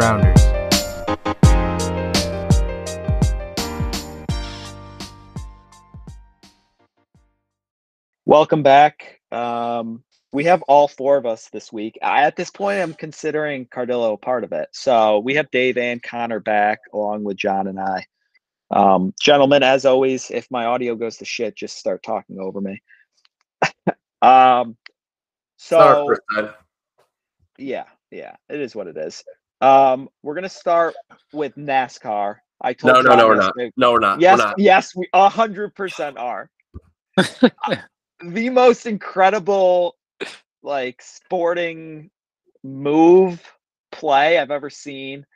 Rounders. Welcome back. Um, we have all four of us this week. I, at this point, I'm considering Cardillo a part of it. So we have Dave and Connor back along with John and I. Um, gentlemen, as always, if my audio goes to shit, just start talking over me. um, so Sorry, yeah, yeah, it is what it is. Um, we're gonna start with NASCAR. I told No, no, John no, we're not. week- No, we're not. Yes, We're not. yes, we a hundred percent are. the most incredible, like sporting move play I've ever seen.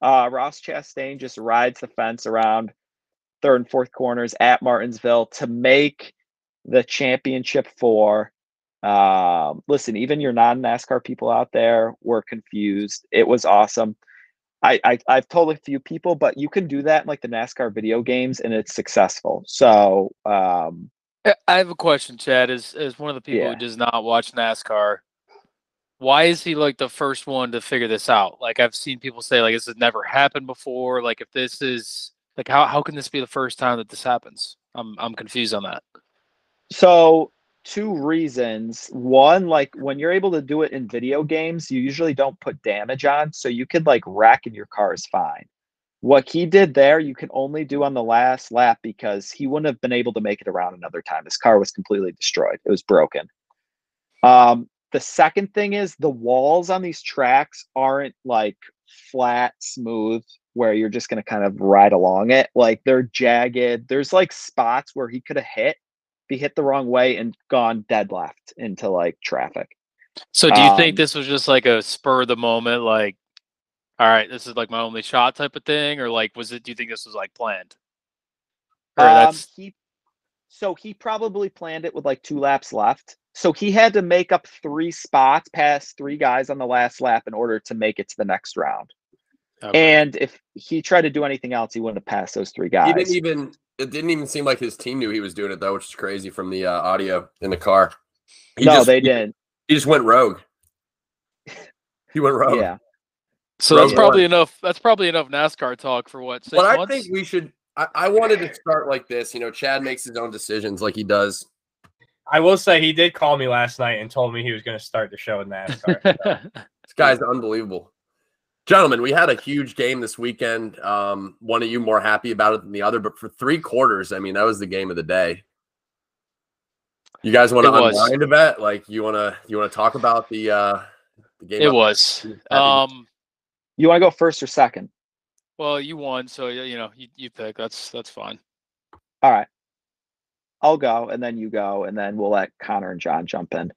Uh, Ross Chastain just rides the fence around third and fourth corners at Martinsville to make the championship four. Um, listen, even your non NASCAR people out there were confused. It was awesome. I, I I've told a few people, but you can do that in like the NASCAR video games, and it's successful. So um, I have a question, Chad. As as one of the people Yeah. who does not watch NASCAR, why is he like the first one to figure this out? Like I've seen people say like this has never happened before. Like if this is like how how can this be the first time that this happens? I'm I'm confused on that. So, two reasons. One, like when you're able to do it in video games, you usually don't put damage on, so you could like rack and your car is fine. What he did there, you can only do on the last lap because he wouldn't have been able to make it around another time. His car was completely destroyed. It was broken. Um, the second thing is the walls on these tracks aren't like flat, smooth, where you're just gonna kind of ride along it. Like they're jagged. There's like spots where he could have hit if he hit the wrong way and gone dead left into like traffic. So do you think Um, this was just like a spur of the moment, like, all right, this is like my only shot type of thing, or like was it? Do you think this was like planned? Or Um, that's he so he probably planned it with like two laps left. So he had to make up three spots past three guys on the last lap in order to make it to the next round. okay. And if he tried to do anything else, he wouldn't have passed those three guys. He guys. didn't even. It didn't even seem like his team knew he was doing it though, which is crazy from the uh, audio in the car. He no, just, they didn't. He just went rogue. He went rogue. Yeah. so that's probably One. enough. That's probably enough NASCAR talk for what six But I think we should. I, I wanted to start like this. You know, Chad makes his own decisions, like he does. I will say he did call me last night and told me he was going to start the show in NASCAR. so. This guy's unbelievable. Gentlemen, we had a huge game this weekend. Um, one of you more happy about it than the other, but for three quarters, I mean, that was the game of the day. You guys want to It was. unwind a bit? Like you want to you want to talk about the uh the game? it of- was. Um. You want to go first or second? Well, you won, so you know you, you pick. That's that's fine. All right. I'll go and then you go and then we'll let Connor and John jump in.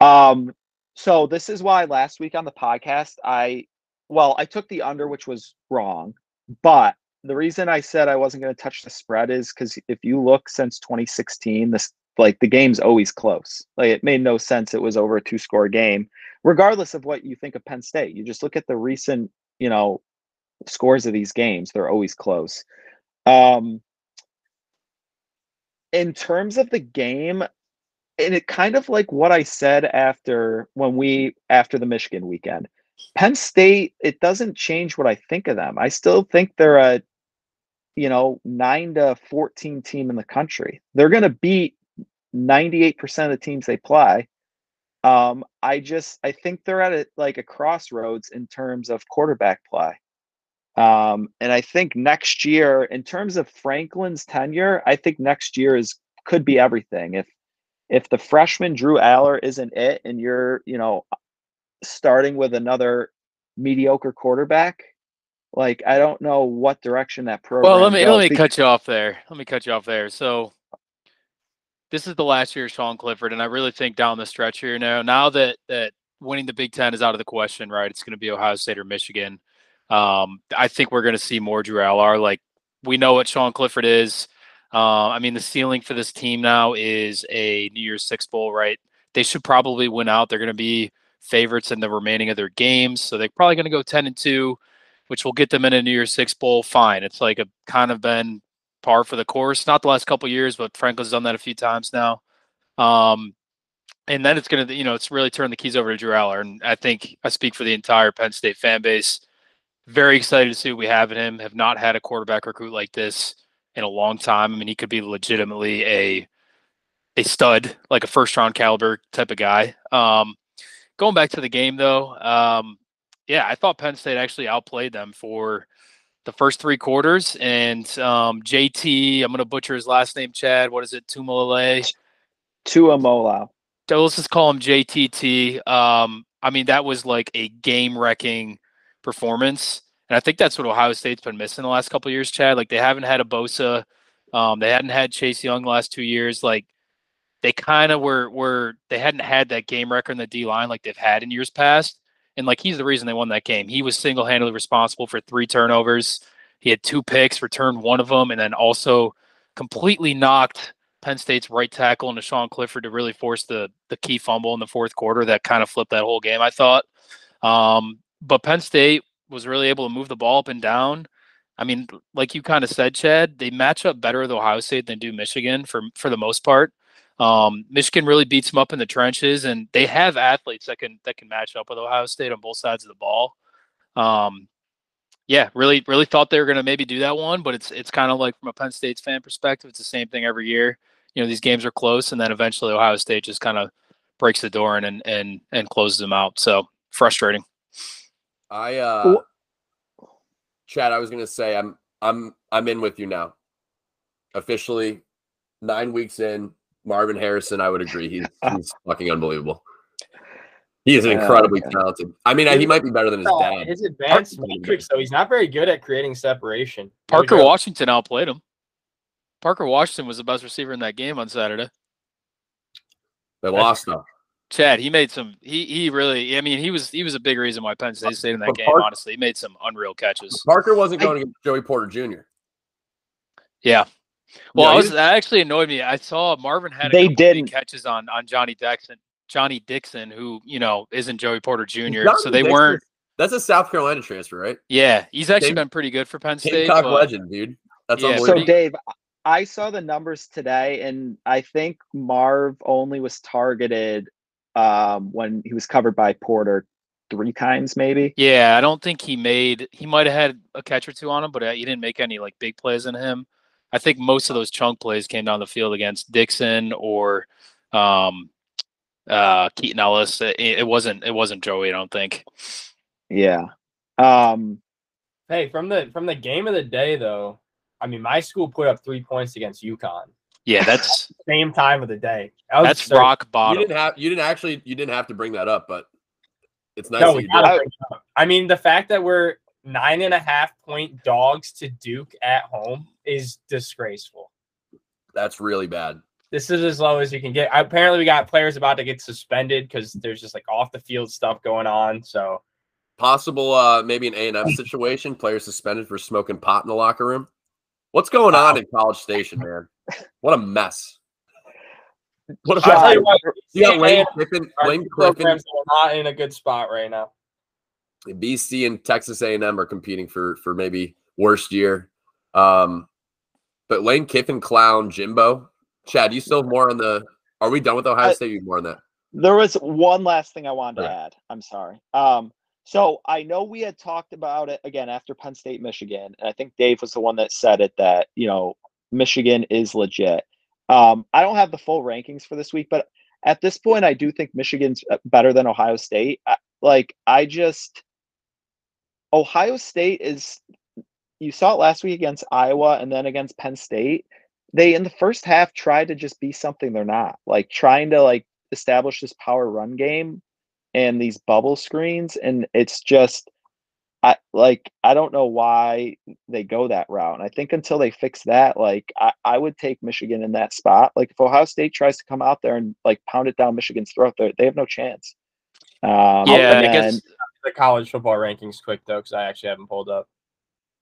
Um so this is why last week on the podcast I well, I took the under which was wrong, but the reason I said I wasn't going to touch the spread is cuz if you look since 2016 this like the game's always close. Like it made no sense it was over a two score game regardless of what you think of Penn State. You just look at the recent, you know, scores of these games, they're always close. Um in terms of the game, and it kind of like what I said after when we after the Michigan weekend. Penn State, it doesn't change what I think of them. I still think they're a you know, 9 to 14 team in the country. They're going to beat 98% of the teams they play. Um I just I think they're at a like a crossroads in terms of quarterback play. Um, and I think next year, in terms of Franklin's tenure, I think next year is could be everything. If if the freshman Drew Allar isn't it, and you're you know starting with another mediocre quarterback, like I don't know what direction that program. Well, let me let me cut you off there. Let me cut you off there. So this is the last year of Sean Clifford, and I really think down the stretch here now, now that that winning the Big Ten is out of the question, right? It's going to be Ohio State or Michigan. Um, I think we're going to see more Drew Allar. Like we know what Sean Clifford is. Uh, I mean, the ceiling for this team now is a New Year's Six bowl, right? They should probably win out. They're going to be favorites in the remaining of their games, so they're probably going to go ten and two, which will get them in a New Year's Six bowl. Fine. It's like a kind of been par for the course. Not the last couple years, but Franklin's done that a few times now. Um, and then it's going to, you know, it's really turn the keys over to Drew Allar. And I think I speak for the entire Penn State fan base. Very excited to see what we have in him. Have not had a quarterback recruit like this in a long time. I mean, he could be legitimately a a stud, like a first round caliber type of guy. Um, going back to the game though, um, yeah, I thought Penn State actually outplayed them for the first three quarters. And um, JT, I'm going to butcher his last name, Chad. What is it? Tumolele. Tuamola. So let's just call him JTT. Um, I mean, that was like a game wrecking performance. And I think that's what Ohio State's been missing the last couple years, Chad. Like they haven't had a Bosa. Um, they hadn't had Chase Young the last two years. Like they kind of were were they hadn't had that game record in the D line like they've had in years past. And like he's the reason they won that game. He was single handedly responsible for three turnovers. He had two picks, returned one of them, and then also completely knocked Penn State's right tackle into Sean Clifford to really force the the key fumble in the fourth quarter that kind of flipped that whole game. I thought. Um, but Penn State was really able to move the ball up and down. I mean, like you kind of said, Chad, they match up better with Ohio State than do Michigan for for the most part. Um, Michigan really beats them up in the trenches, and they have athletes that can that can match up with Ohio State on both sides of the ball. Um, yeah, really, really thought they were going to maybe do that one, but it's it's kind of like from a Penn State's fan perspective, it's the same thing every year. You know, these games are close, and then eventually Ohio State just kind of breaks the door and and and, and closes them out. So frustrating. I uh Chad, I was gonna say I'm I'm I'm in with you now. Officially, nine weeks in, Marvin Harrison, I would agree. He's he's fucking unbelievable. He is Oh, incredibly okay. talented. I mean, he might be better than his Uh, dad. His advanced Parker- matrix, though, he's not very good at creating separation. Parker go. Washington outplayed him. Parker Washington was the best receiver in that game on Saturday. They lost though. Chad, he made some. He he really. I mean, he was he was a big reason why Penn State stayed in that But game. Park- honestly, he made some unreal catches. Parker wasn't going against Joey Porter Jr. Yeah. Well, Yeah, I was that actually annoyed me. I saw Marvin had a They didn't. catches on on Johnny Dixon. Johnny Dixon, who you know isn't Joey Porter Jr. so they Dixon- weren't. That's a South Carolina transfer, right? Yeah, he's actually Game- been pretty good for Penn State. Gamecock but- legend, dude. That's Yeah, So. Dave, I saw the numbers today, and I think Marv only was targeted um, when he was covered by Porter three times, maybe. Yeah, I don't think he made. He might have had a catch or two on him, but uh, he didn't make any like big plays in him. I think most of those chunk plays came down the field against Dixon or um, uh, Keaton Ellis. It, it wasn't. It wasn't Joey. I don't think. Yeah. Um, Hey, from the from the game of the day though, I mean, my school put up three points against UConn. Yeah, that's Same time of the day. That that's absurd. rock You bottom. didn't have you didn't actually you didn't have to bring that up, but it's nice No, that you did. bring it up. I mean, the fact that we're nine and a half point dogs to Duke at home is disgraceful. That's really bad. This is as low as you can get. Apparently, we got players about to get suspended because there's just like off the field stuff going on. So Possible uh maybe an A and M situation, Players suspended for smoking pot in the locker room. What's going on in College Station, man? What a mess. What I'll tell you a what, you got Lane Kiffin, Lane Kiffin, are not in a good spot right now. BC and Texas A&M are competing for for maybe worst year. Um, but Lane Kiffin, clown, Jimbo, Chad, you still have more on the? Are we done with Ohio I- State? You more on that? there was one last thing I wanted to add. I'm sorry. Um, so I know we had talked about it again after Penn State, Michigan, and I think Dave was the one that said it that you know Michigan is legit. Um, I don't have the full rankings for this week, but at this point, I do think Michigan's uh, better than Ohio State. I, like I just Ohio State is. You saw it last week against Iowa, and then against Penn State. They in the first half tried to just be something they're not, like trying to like establish this power run game and these bubble screens and it's just I like I don't know why they go that route. And I think until they fix that, like I, I would take Michigan in that spot. Like if Ohio State tries to come out there and like pound it down Michigan's throat, they have no chance. Um, Yeah, I guess The college football rankings quick though, because I actually haven't pulled up.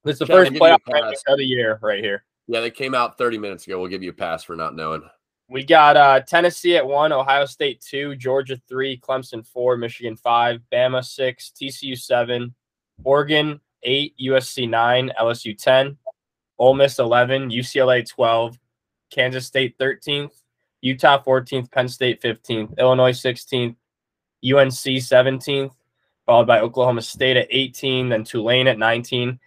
It's the Chad, first give you a playoff of the year right here. Yeah, they came out 30 minutes ago. We'll give you a pass for not knowing. We got uh, Tennessee at one, Ohio State two, Georgia three, Clemson four, Michigan five, Bama six, TCU seven, Oregon eight, USC nine, LSU ten, Ole Miss eleven, UCLA twelve, Kansas State thirteenth, Utah 14th, Penn State 15th, Illinois 16th, UNC 17th, followed by Oklahoma State at 18, then Tulane at 19.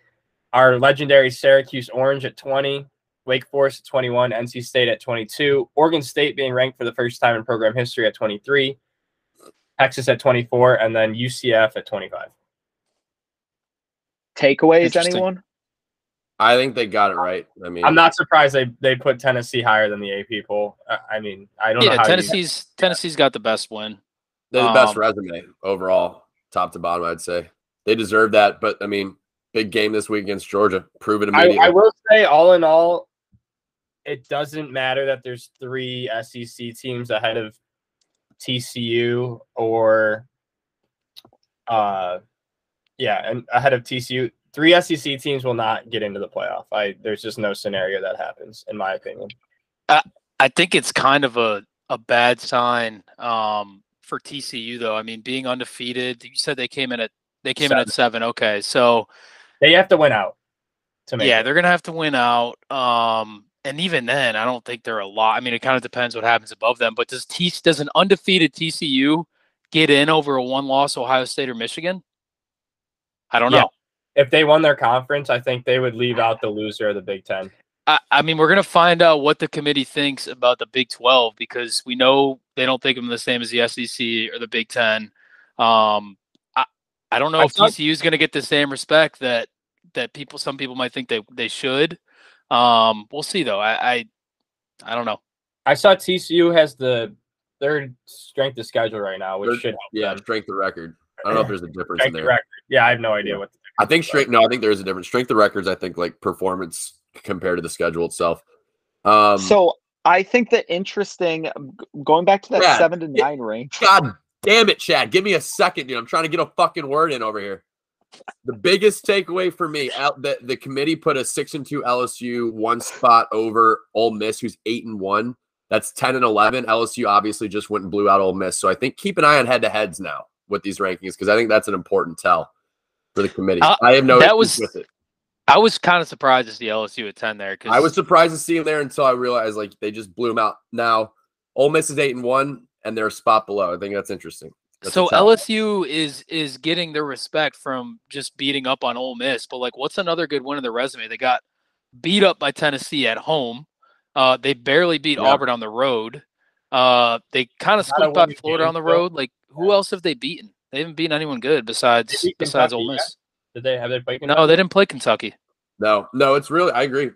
Our legendary Syracuse Orange at 20, Wake Forest at 21, NC State at 22, Oregon State being ranked for the first time in program history at 23, Texas at 24, and then UCF at 25. Takeaways, anyone? I think they got it right. I mean, I'm not surprised they, they put Tennessee higher than the AP poll. I, I mean, I don't know Yeah, how you- Tennessee's Tennessee's got the best win. they're the best um, resume overall, top to bottom. I'd say they deserve that. But I mean, big game this week against Georgia. Prove it immediately. I will say, all in all, it doesn't matter that there's three SEC teams ahead of TCU or, uh, yeah, and ahead of TCU. Three SEC teams will not get into the playoff. I there's just no scenario that happens, in my opinion. I think it's kind of a, a bad sign um, for TCU though. I mean, being undefeated. You said they came in at they came in at seven. Okay, so They have to win out to make. yeah, it. they're gonna have to win out. Um, and even then, I don't think they're a lot. I mean, it kind of depends what happens above them. But does T does an undefeated TCU get in over a one loss Ohio State or Michigan? I don't Yeah. know. if they won their conference, I think they would leave out the loser of the Big Ten. I, I mean, we're gonna find out what the committee thinks about the Big Twelve because we know they don't think of them the same as the SEC or the Big Ten. Um, I I don't know I if thought- TCU is gonna get the same respect that that people some people might think they they should. Um, we'll see though. I I, I don't know. I saw TCU has the third strength of schedule right now, which Third- should help yeah, them. strength of record. I don't know if there's a difference Strength of there. record. Yeah, I have no idea Yeah. what. The I think strength. No, I think there is a difference. Strength of records. I think like performance compared to the schedule itself. Um, so I think the interesting going back to that Brad, seven to it- nine range. God damn it, Chad. Give me a second, dude. I'm trying to get a fucking word in over here. The biggest takeaway for me, out the, the committee put a six and two LSU one spot over Ole Miss, who's eight and one. That's ten and eleven. LSU obviously just went and blew out Ole Miss. So I think keep an eye on head to heads now with these rankings because I think that's an important tell for the committee. Uh, I have no that was- with it. I was kind of surprised to see LSU at ten there because I was surprised to see him there until I realized like they just blew him out. Now, Ole Miss is eight and one, and they're a spot below. I think that's interesting. That's so. LSU is is getting their respect from just beating up on Ole Miss, but like, what's another good win in their resume? They got beat up by Tennessee at home. Uh, they barely beat Yeah. Auburn on the road. Uh, they kind of squeaked by Florida game, on the road. Like, who else have they beaten? They haven't beaten anyone good besides besides Kentucky, Ole yeah. Miss. Did they have they played? No, they didn't play Kentucky. no, no, it's really I agree.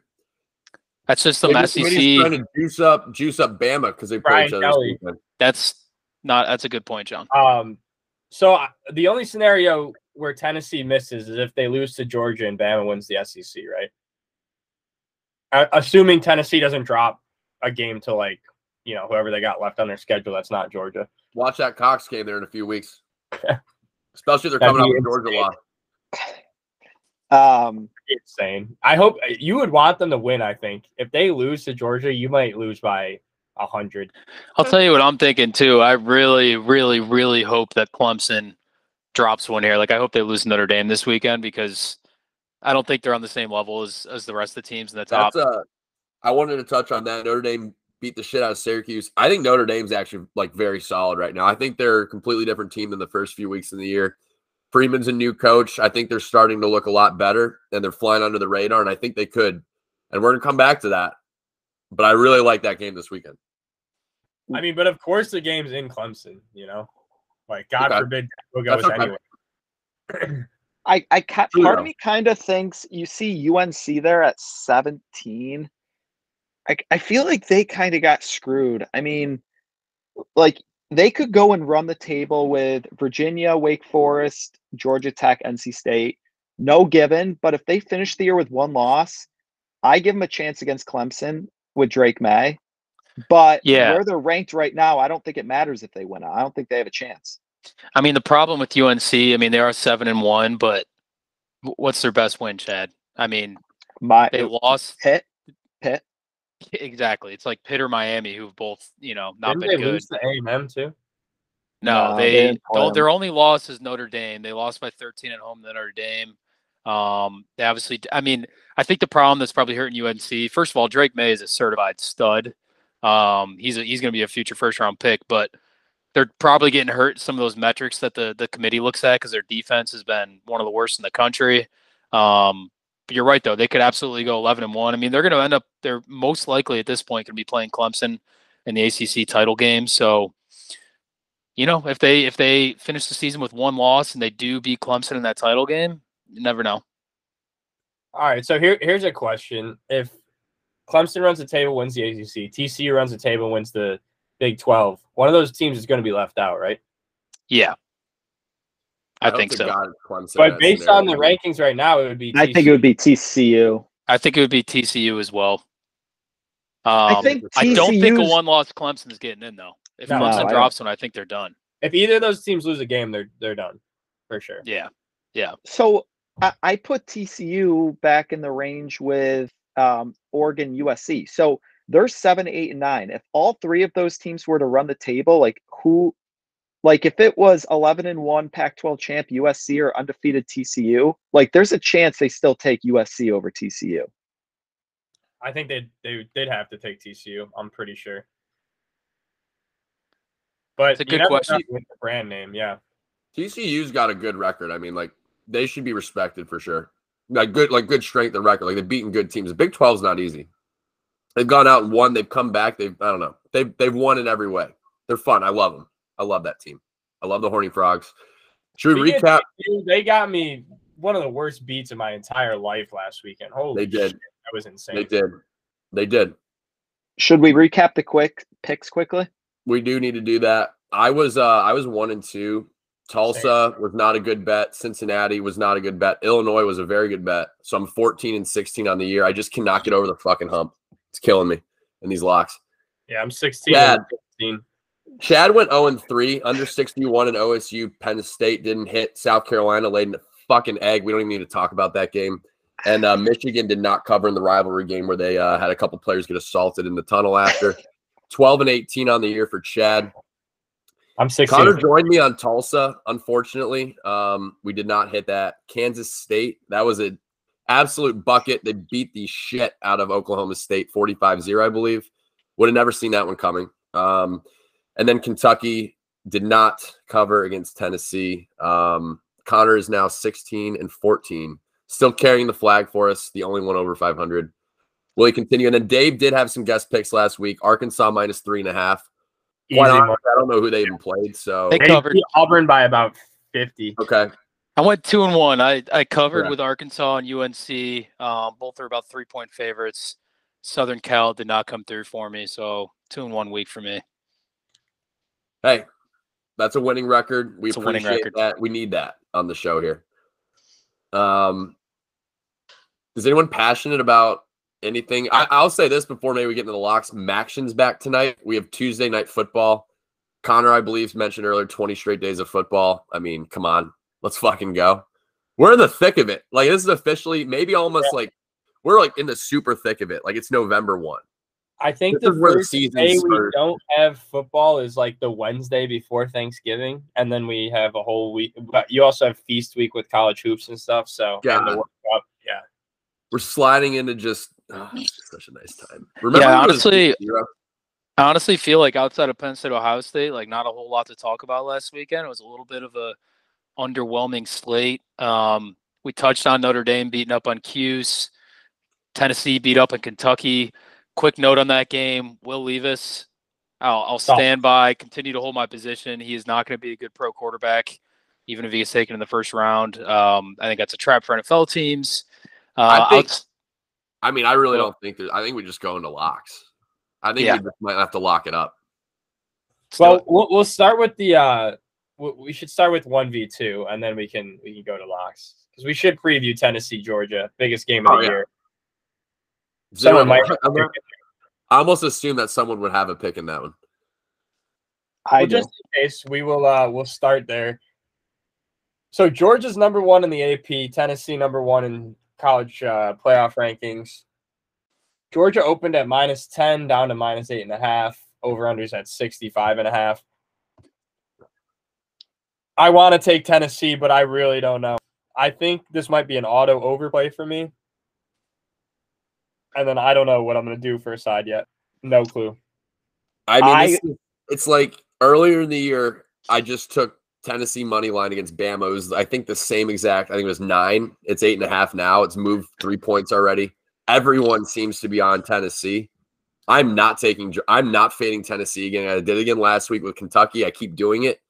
That's just some Maybe the committee's SEC. trying to juice up, juice up Bama because they play Brian each other. Kelly. That's not. That's a good point, John. Um, so I- the only scenario where Tennessee misses is if they lose to Georgia and Bama wins the SEC, right? Uh, assuming Tennessee doesn't drop a game to like you know whoever they got left on their schedule that's not Georgia. Watch that Cox game there in a few weeks, especially if they're coming be off a Georgia insane. loss. Um, Insane. I hope you would want them to win. I think if they lose to Georgia, you might lose by a hundred. I'll tell you what I'm thinking too. I really, really, really hope that Clemson drops one here. Like I hope they lose Notre Dame this weekend because I don't think they're on the same level as as the rest of the teams in the top. That's uh, I wanted to touch on that. Notre Dame beat the shit out of Syracuse. I think Notre Dame's actually like very solid right now. I think they're a completely different team than the first few weeks of the year. Freeman's a new coach. I think they're starting to look a lot better and they're flying under the radar. And I think they could. And we're gonna come back to that. But I really like that game this weekend. I mean, but of course the game's in Clemson. You know, like God Okay. forbid we'll go That's okay. anyway. I, I ca- True, part of me kind of thinks you see UNC there at 17. I, I feel like they kind of got screwed. I mean, like they could go and run the table with Virginia, Wake Forest, Georgia Tech, NC State. No given, but if they finish the year with one loss, I give them a chance against Clemson with Drake Maye. But Yeah. where they're ranked right now, I don't think it matters if they win. I don't think they have a chance. I mean, the problem with UNC, I mean, they are seven and one, but what's their best win, Chad? I mean, My they lost Pitt. exactly. It's like Pitt or Miami, who've both, you know, not Didn't been they good. lose to A and M too? No, No, they they, didn't play don't, 'em. their only loss is Notre Dame. They lost by 13 at home to Notre Dame. Um, they obviously, I mean, I think the problem that's probably hurting UNC. First of all, Drake Maye is a certified stud. Um, he's a, he's going to be a future first round pick, but they're probably getting hurt some of those metrics that the the committee looks at because their defense has been one of the worst in the country. Um, you're right though; they could absolutely go 11 and one. I mean, they're going to end up. They're most likely at this point going to be playing Clemson in the ACC title game. So, you know, if they if they finish the season with one loss and they do beat Clemson in that title game, you never know. All right, so here here's a question: If Clemson runs the table, wins the ACC, TCU runs the table, wins the Big 12, one of those teams is going to be left out, right? Yeah, I, don't think so. Clemson But based on the rankings right now, it would be. I think it would be TCU. I think it would be TCU as well. Um, I think I don't think a TCU's one-loss Clemson is getting in though. If No, Clemson I drops one, I think they're done. if either of those teams lose a game, they're they're done for sure. Yeah, yeah, So I, I put TCU back in the range with um, Oregon, USC. So they're seven, eight, and nine. If all three of those teams were to run the table, like who, like if it was eleven and one Pac-12 champ USC or undefeated TCU, like there's a chance they still take USC over TCU. I think they they they'd have to take TCU. I'm pretty sure. But It's a good question. with the brand name, yeah. TCU's got a good record. I mean, like they should be respected for sure. Like good, like good strength of record. Like they've beaten good teams. The Big 12's not easy. They've gone out and won. They've come back. They've I don't know. They've they've won in every way. They're fun. I love them. I love that team. I love the Horny Frogs. Should we recap? of They got me one of the worst beats of my entire life last weekend. Holy They did. shit, that was insane. They did. They did. Should we recap the quick picks quickly? We do need to do that. I was uh I was one and two. Tulsa was not a good bet. Cincinnati was not a good bet. Illinois was a very good bet. So I'm 14 and 16 on the year. I just cannot get over the fucking hump. It's killing me in these locks. Yeah, I'm 16. Bad. and 15. Chad went 0 and 3, under 61 and OSU. Penn State didn't hit. South Carolina laid in a fucking egg. We don't even need to talk about that game. And uh, Michigan did not cover in the rivalry game where they uh, had a couple players get assaulted in the tunnel after. 12 and 18 on the year for Chad. I'm 16. Connor joined me on Tulsa. Unfortunately, um, we did not hit that. Kansas State, that was an absolute bucket. They beat the shit out of Oklahoma State 45 0, I believe. Would have never seen that one coming. Um, and then Kentucky did not cover against Tennessee. Um, Connor is now 16 and 14, still carrying the flag for us, the only one over 500. Will he continue? And then Dave did have some guest picks last week. Arkansas minus three and a half. Easy Quite money. honestly, I don't know who they even played. So They They covered. Auburn by about 50. okay, I went two and one. I I covered Correct. with Arkansas and UNC. Um, both are about three point favorites. Southern Cal did not come through for me, so two and one week for me. Hey, that's a winning record. We It's appreciate record. that. We need that on the show here. Um, is anyone passionate about anything? I, I'll say this before maybe we get into the locks. MACtion's back tonight. We have Tuesday night football. Connor, I believe, mentioned earlier 20 straight days of football. I mean, come on, let's fucking go. We're in the thick of it. Like this is officially maybe almost like we're like in the super thick of it. Like it's November one. I think This the is the first season day we starts. don't have football is like the Wednesday before Thanksgiving, and then we have a whole week. But you also have feast week with college hoops and stuff. So and the World Cup, yeah. We're sliding into just oh, such a nice time. Remember, Yeah, when it was honestly- I honestly feel like outside of Penn State, Ohio State, like not a whole lot to talk about last weekend. It was a little bit of a underwhelming slate. Um, we touched on Notre Dame beating up on Cuse, Tennessee beat up on Kentucky. Quick note on that game: Will Levis. I'll, I'll Stop. stand by, continue to hold my position. He is not going to be a good pro quarterback, even if he gets taken in the first round. Um, I think that's a trap for NFL teams. Uh, I think- outs- I mean, I really Well- don't think that. I think we just go into locks. I think Yeah. we just might have to lock it up. let's Well, we'll we'll start with the. uh we- We should start with one v two, and then we can we can go to locks because we should preview Tennessee Georgia, biggest game of Oh, the yeah. year. Zero- Someone might. I'm not- I almost assume that someone would have a pick in that one. I well, just in case, we will uh we'll start there. So Georgia's number one in the AP, Tennessee number one in college uh, playoff rankings. Georgia opened at minus 10 down to minus eight and a half. Over unders at 65 and a half. I want to take Tennessee, but I really don't know. I think this might be an auto overplay for me. And then I don't know what I'm going to do for a side yet. No clue. I mean, I- this it's like earlier in the year, I just took Tennessee money line against Bama. It was, I think, the same exact. I think it was nine. It's eight and a half now. It's moved three points already. Everyone seems to be on Tennessee. I'm not taking. I'm not fading Tennessee again. I did it again last week with Kentucky. I keep doing it,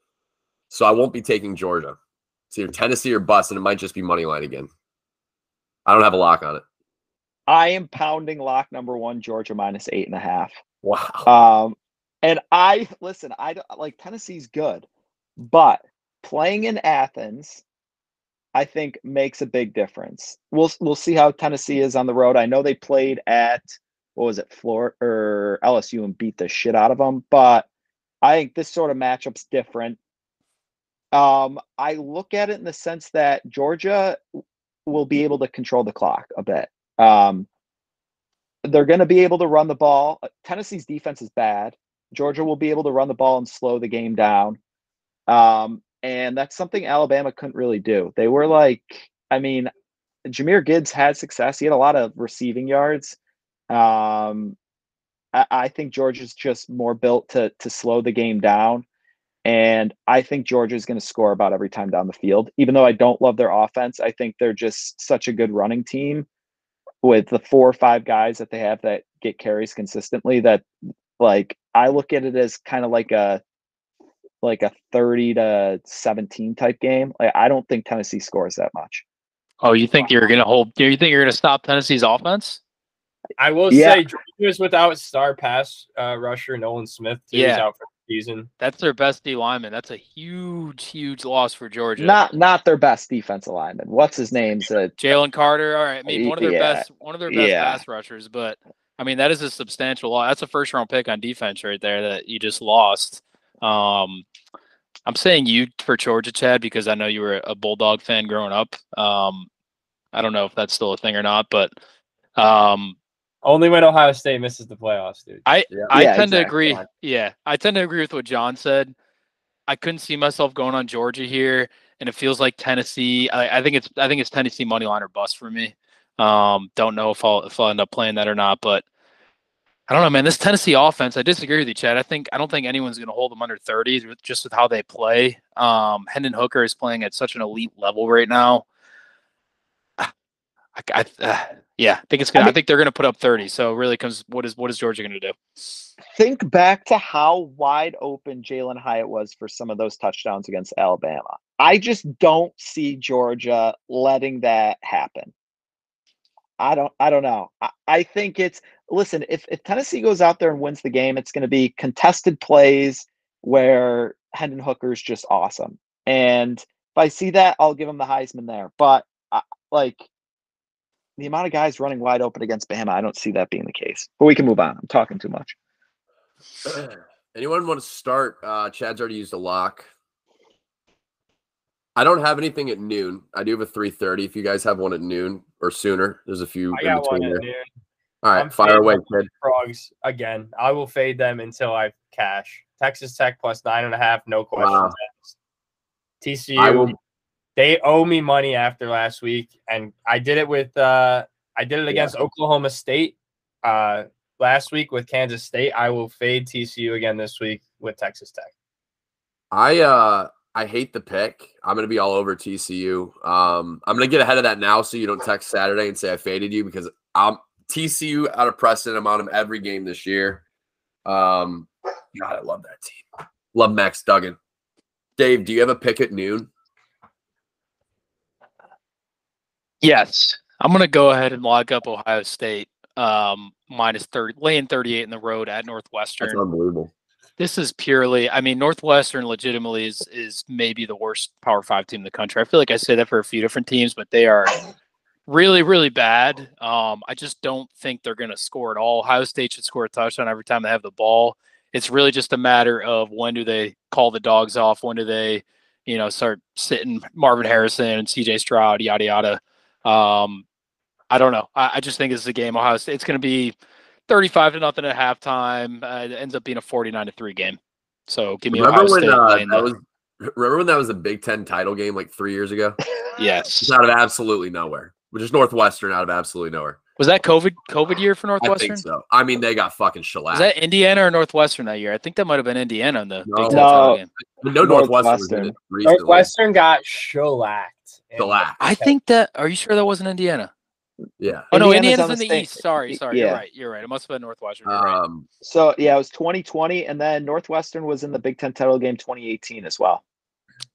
so I won't be taking Georgia. It's either Tennessee or bust, and it might just be money line again. I don't have a lock on it. I am pounding lock number one, Georgia minus eight and a half. Wow. Um, and I listen. I don't- like Tennessee's good, but playing in Athens, I think makes a big difference. We'll we'll see how Tennessee is on the road. I know they played at what was it, Florida or LSU, and beat the shit out of them. But I think this sort of matchup's different. Um, I look at it in the sense that Georgia will be able to control the clock a bit. Um, they're going to be able to run the ball. Tennessee's defense is bad. Georgia will be able to run the ball and slow the game down. Um, and that's something Alabama couldn't really do. They were like, I mean, Jahmyr Gibbs had success. He had a lot of receiving yards. Um, I, I think Georgia's just more built to to slow the game down. And I think Georgia's going to score about every time down the field. Even though I don't love their offense, I think they're just such a good running team with the four or five guys that they have that get carries consistently that like I look at it as kind of like a like a 30 to 17 type game. Like I don't think Tennessee scores that much. Oh, you think you're gonna hold? Do you think you're gonna stop Tennessee's offense? I will Yeah. say Georgia's without star pass uh, rusher Nolan Smith. Too. He's Yeah. out for the season. That's their best D lineman. That's a huge, huge loss for Georgia. Not not their best defensive lineman. What's his name's uh, Jalen Carter. All right, I mean one of their Yeah. best, one of their best Yeah. pass rushers. But I mean that is a substantial loss. That's a first round pick on defense right there that you just lost. Um, I'm saying you for Georgia, Chad, because I know you were a Bulldog fan growing up. Um, I don't know if that's still a thing or not, but um, Only when Ohio State misses the playoffs, dude. I Yeah. I Yeah, tend to agree. Yeah, I tend to agree with what John said. I couldn't see myself going on Georgia here, and it feels like Tennessee. I, I think it's I think it's Tennessee money line or bust for me. Um, don't know if I'll if I'll end up playing that or not, but I don't know, man. This Tennessee offense, I disagree with you, Chad. I think I don't think anyone's going to hold them under 30 just with how they play. Um, Hendon Hooker is playing at such an elite level right now. I, I uh, yeah, I think it's gonna. I, mean- think they're gonna put up 30. So it really comes. What is what is Georgia gonna do? think back to how wide open Jalin Hyatt was for some of those touchdowns against Alabama. I just don't see Georgia letting that happen. I don't I don't know. I, I think it's listen, if, if Tennessee goes out there and wins the game, it's gonna be contested plays where Hendon Hooker's just awesome. And if I see that, I'll give him the Heisman there. But I, like the amount of guys running wide open against Bama, I don't see that being the case. But we can move on. I'm talking too much. Anyone want to start? Uh, Chad's already used a lock. I don't have anything at noon. I do have a three thirty. If you guys have one at noon or sooner, there's a few I in got one between at there. noon. All right, I'm fire away, kid. Frogs again. I will fade them until I cash. Texas Tech plus nine and a half, no questions Wow. asked. TCU, I will. They owe me money after last week, and I did it with uh I did it Yeah. against Oklahoma State uh last week with Kansas State. I will fade TCU again this week with Texas Tech. I uh I hate the pick. I'm gonna be all over TCU. Um, I'm gonna get ahead of that now, so you don't text Saturday and say I faded you because I'm TCU out of precedent. I'm on them every game this year. Um, God, I love that team. Love Max Duggan. Dave, do you have a pick at noon? Yes, I'm gonna go ahead and lock up Ohio State um, minus thirty, laying 38 in the road at Northwestern. That's unbelievable. This is purely, I mean, Northwestern legitimately is is maybe the worst Power Five team in the country. I feel like I say that for a few different teams, but they are really, really bad. Um, I just don't think they're gonna score at all. Ohio State should score a touchdown every time they have the ball. It's really just a matter of when do they call the dogs off? When do they, you know, start sitting Marvin Harrison and C.J. Stroud, yada yada. Um, I don't know. I, I just think this is a game. Ohio State. It's going to be 35 to nothing at halftime. Uh, it ends up being a 49 to three game. So give me Remember Ohio when State. uh, laying that was? Remember when that was a Big Ten title game like three years ago? yes. It's out of absolutely nowhere. Which is Northwestern out of absolutely nowhere. Was that COVID COVID year for I Northwestern? think so. I mean, they got fucking shellacked. Was that Indiana or Northwestern that year? I think that might have been Indiana in the No. Big Ten No. title game. no Northwestern Northwestern. Northwestern got shellacked. In the Shellacked. I think that. Are you sure that wasn't Indiana? Yeah. Oh no, Indiana's Indiana's in the the East. Sorry, y- sorry. You're right. You're right. It must have been Northwestern. You're right. Um, So yeah, it was 2020, and then Northwestern was in the Big Ten title game 2018 as well.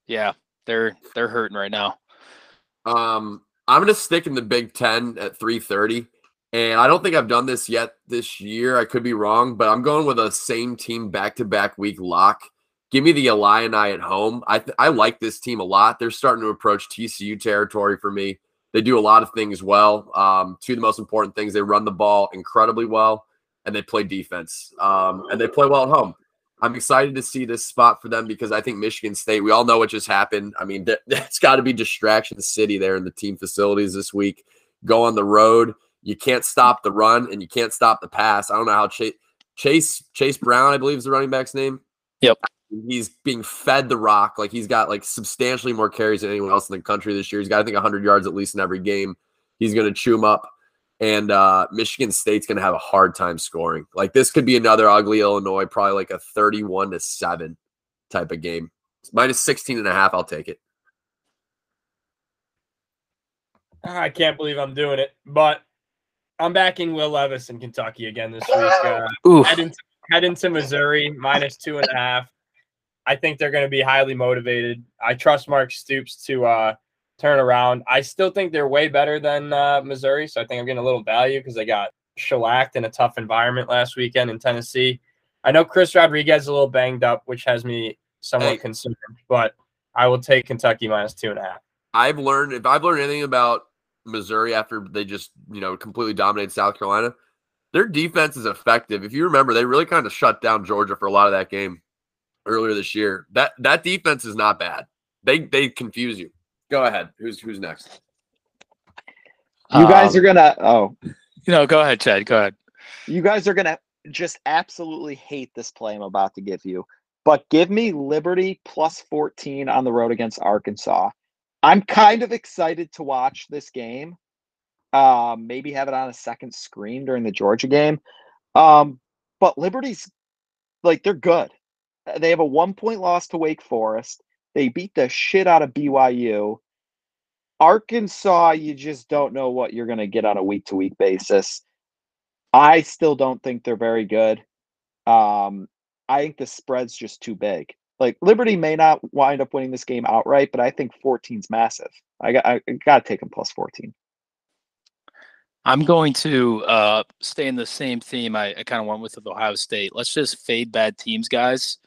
Yeah, they're they're hurting right now. Um, I'm gonna stick in the Big Ten at 3:30, and I don't think I've done this yet this year. I could be wrong, but I'm going with a same team back-to-back week lock. Give me the Illini at home. I th- I like this team a lot. They're starting to approach TCU territory for me. They do a lot of things well. Um, two of the most important things: they run the ball incredibly well, and they play defense. Um, and they play well at home. I'm excited to see this spot for them because I think Michigan State, we all know what just happened. I mean, th- it's got to be distraction city there in the team facilities this week. Go on the road. You can't stop the run and you can't stop the pass. I don't know how Chase Chase Chase Brown, I believe is the running back's name. Yep. He's being fed the rock. Like he's got like substantially more carries than anyone else in the country this year. He's got I think 100 yards at least in every game. He's going to chew him up and uh, Michigan State's going to have a hard time scoring. Like this could be another ugly Illinois, probably like a 31 to 7 type of game. Minus 16 and a half, I'll take it. I can't believe I'm doing it, but I'm backing Will Levis in Kentucky again this week. Uh, Ooh, head, into, head into Missouri minus two and a half. I think they're going to be highly motivated. I trust Mark Stoops to uh, turn around. I still think they're way better than uh, Missouri, so I think I'm getting a little value because they got shellacked in a tough environment last weekend in Tennessee. I know Chris Rodriguez is a little banged up, which has me somewhat Hey. concerned, but I will take Kentucky minus two and a half. I've learned if I've learned anything about Missouri after they just, you know, completely dominated South Carolina, their defense is effective. If you remember, they really kind of shut down Georgia for a lot of that game earlier this year. That that defense is not bad. They they confuse you. Go ahead. Who's who's next? You guys Um, are gonna oh, you know, go ahead, Chad. Go ahead. you guys are gonna just absolutely hate this play I'm about to give you. But give me Liberty plus 14 on the road against Arkansas. I'm kind of excited to watch this game. Um, maybe have it on a second screen during the Georgia game. Um, but Liberty's like they're good. They have a one point loss to Wake Forest. They beat the shit out of BYU. Arkansas, you just don't know what you're going to get on a week to week basis. I still don't think they're very good. Um, I think the spread's just too big. Like Liberty may not wind up winning this game outright, but I think 14's massive. I got I got to take them plus 14. I'm going to uh, stay in the same theme I, I kind of went with with Ohio State. Let's just fade bad teams, guys.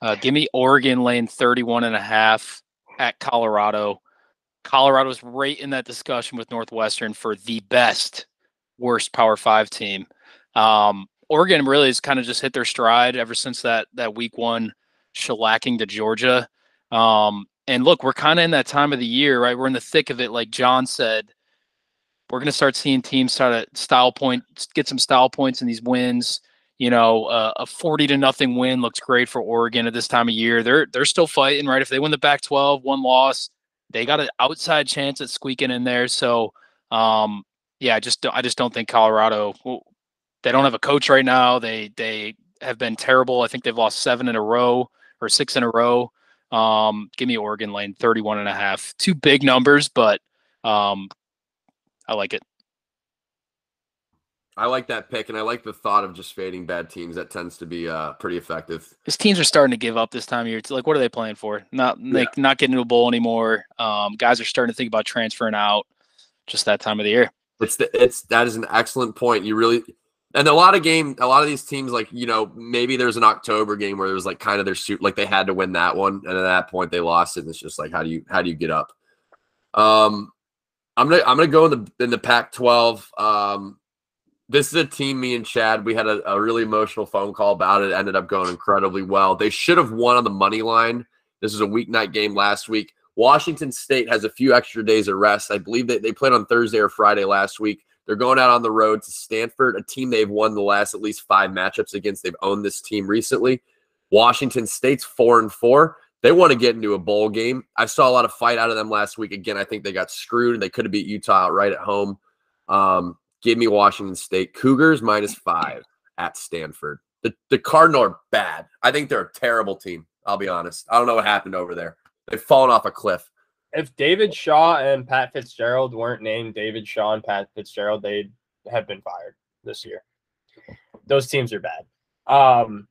Uh, give me Oregon lane 31 and a half at Colorado. Colorado's right in that discussion with Northwestern for the best, worst Power Five team. Um, Oregon really has kind of just hit their stride ever since that that week one shellacking to Georgia. Um, and look, we're kind of in that time of the year, right? We're in the thick of it, like John said we're going to start seeing teams start to style point, get some style points in these wins. You know, uh, a forty to nothing win looks great for Oregon at this time of year. They're they're still fighting, right? If they win the Pac-12, one loss, they got an outside chance at squeaking in there. So, um, yeah, I just I just don't think Colorado. They don't have a coach right now. They they have been terrible. I think they've lost seven in a row or six in a row. Um, give me Oregon lane 31 and a half. Two big numbers, but um, I like it. I like that pick, and I like the thought of just fading bad teams. That tends to be uh, pretty effective. His teams are starting to give up this time of year. It's like, what are they playing for? Not like not getting to a bowl anymore. Um, guys are starting to think about transferring out. Just that time of the year. It's the it's that is an excellent point. You really and a lot of game, a lot of these teams, like you know, maybe there's an October game where it was like kind of their suit, like they had to win that one, and at that point they lost it. And it's just like, how do you how do you get up? Um, I'm gonna I'm gonna go in the in the Pac-12. Um, this is a team. Me and Chad, we had a, a really emotional phone call about it. it. Ended up going incredibly well. They should have won on the money line. This is a weeknight game last week. Washington State has a few extra days of rest. I believe that they played on Thursday or Friday last week. They're going out on the road to Stanford, a team they've won the last at least five matchups against. They've owned this team recently. Washington State's four and four. They want to get into a bowl game. I saw a lot of fight out of them last week. Again, I think they got screwed. And they could have beat Utah outright at home. Um, Give me Washington State. Cougars minus five at Stanford. The the Cardinal are bad. I think they're a terrible team. I'll be honest. I don't know what happened over there. They've fallen off a cliff. If David Shaw and Pat Fitzgerald weren't named David Shaw and Pat Fitzgerald, they'd have been fired this year. Those teams are bad. Um,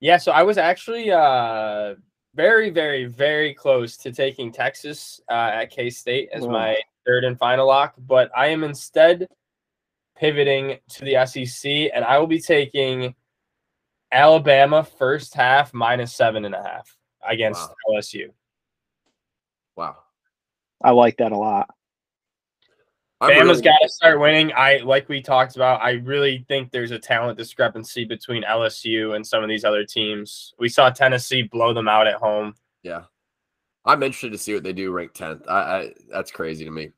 yeah, so I was actually uh, very, very, very close to taking Texas uh, at K State as my third and final lock, but I am instead pivoting to the SEC, and I will be taking Alabama first half minus seven and a half against LSU. Wow. I like that a lot. I'm Bama's really- got to start winning. I like we talked about. I really think there's a talent discrepancy between LSU and some of these other teams. We saw Tennessee blow them out at home. Yeah. I'm interested to see what they do ranked 10th. I, I that's crazy to me.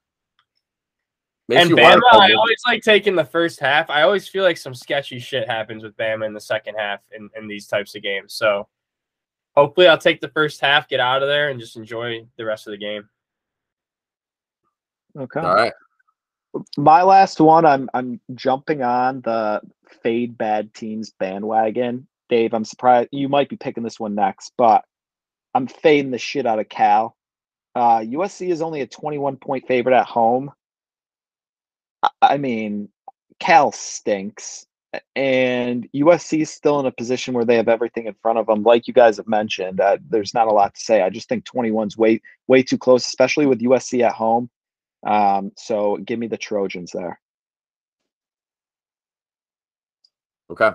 Makes and you Bama, I always like taking the first half. I always feel like some sketchy shit happens with Bama in the second half in, in these types of games. So hopefully I'll take the first half, get out of there, and just enjoy the rest of the game. Okay. All right. My last one, I'm I'm jumping on the fade bad teams bandwagon. Dave, I'm surprised you might be picking this one next, but I'm fading the shit out of Cal. Uh, USC is only a 21 point favorite at home. I- I mean, Cal stinks, and USC is still in a position where they have everything in front of them. Like you guys have mentioned, uh, there's not a lot to say. I just think 21's way way too close, especially with USC at home. Um, so give me the Trojans there. Okay.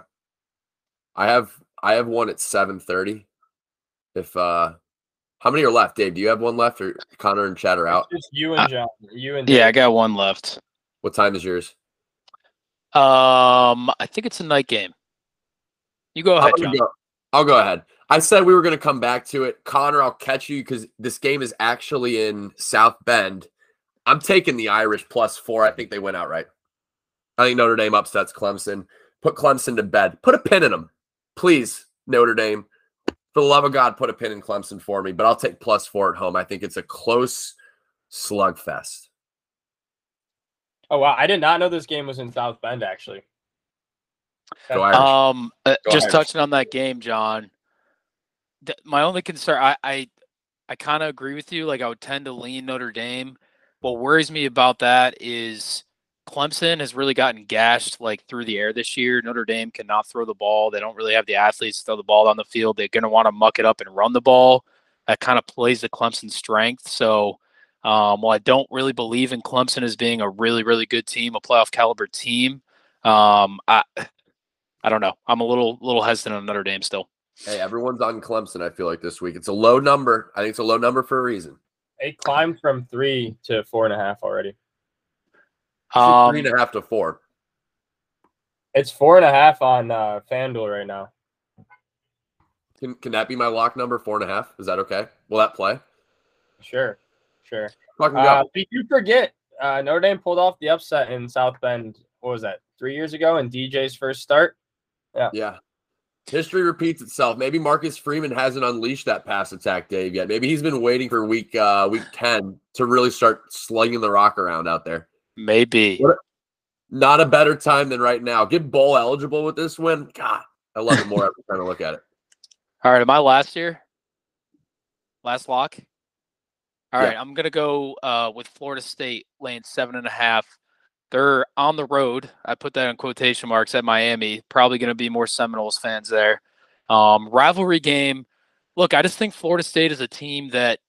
I have I have one at 7:30. If uh how many are left, Dave? Do you have one left or Connor and Chad are out? Just you and Uh, John. You and Yeah, I got one left. What time is yours? Um, I think it's a night game. You go ahead, John. go- I'll go ahead. I said we were going to come back to it. Connor, I'll catch you because this game is actually in South Bend. I'm taking the Irish plus four. I think they went outright. I think Notre Dame upsets Clemson. Put Clemson to bed. Put a pin in them, please, Notre Dame. For the love of God, put a pin in Clemson for me. But I'll take plus four at home. I think it's a close slugfest. Oh wow, I did not know this game was in South Bend. Actually, Um, uh, just Irish. touching on that game, John. th- my only concern, I, I, I kind of agree with you. Like I would tend to lean Notre Dame. What worries me about that is Clemson has really gotten gashed like through the air this year. Notre Dame cannot throw the ball. They don't really have the athletes to throw the ball down the field. They're going to want to muck it up and run the ball. That kind of plays the Clemson strength. So, um, while I don't really believe in Clemson as being a really, really good team, a playoff caliber team, um, I, I don't know. I'm a little, little hesitant on Notre Dame still. Hey, everyone's on Clemson. I feel like this week it's a low number. I think it's a low number for a reason. it climbed from three to four and a half already. Um, three and a half to four. It's four and a half on uh, FanDuel right now. Can, can that be my lock number? Four and a half. Is that okay? Will that play? Sure, sure. Fucking Uh, go. but you forget uh, Notre Dame pulled off the upset in South Bend. What was that? Three years ago in DJ's first start. Yeah. Yeah. History repeats itself. Maybe Marcus Freeman hasn't unleashed that pass attack, Dave, yet. Maybe he's been waiting for week uh week 10 to really start slugging the rock around out there. maybe. What- Not a better time than right now. Get bowl eligible with this win. God, I love it more every time I look at it. All right, am I last year? Last lock. All Yeah. right, I'm gonna go uh, with Florida State laying seven and a half. They're on the road. I put that in quotation marks at Miami. Probably gonna be more Seminoles fans there. Um, rivalry game. Look, I just think Florida State is a team that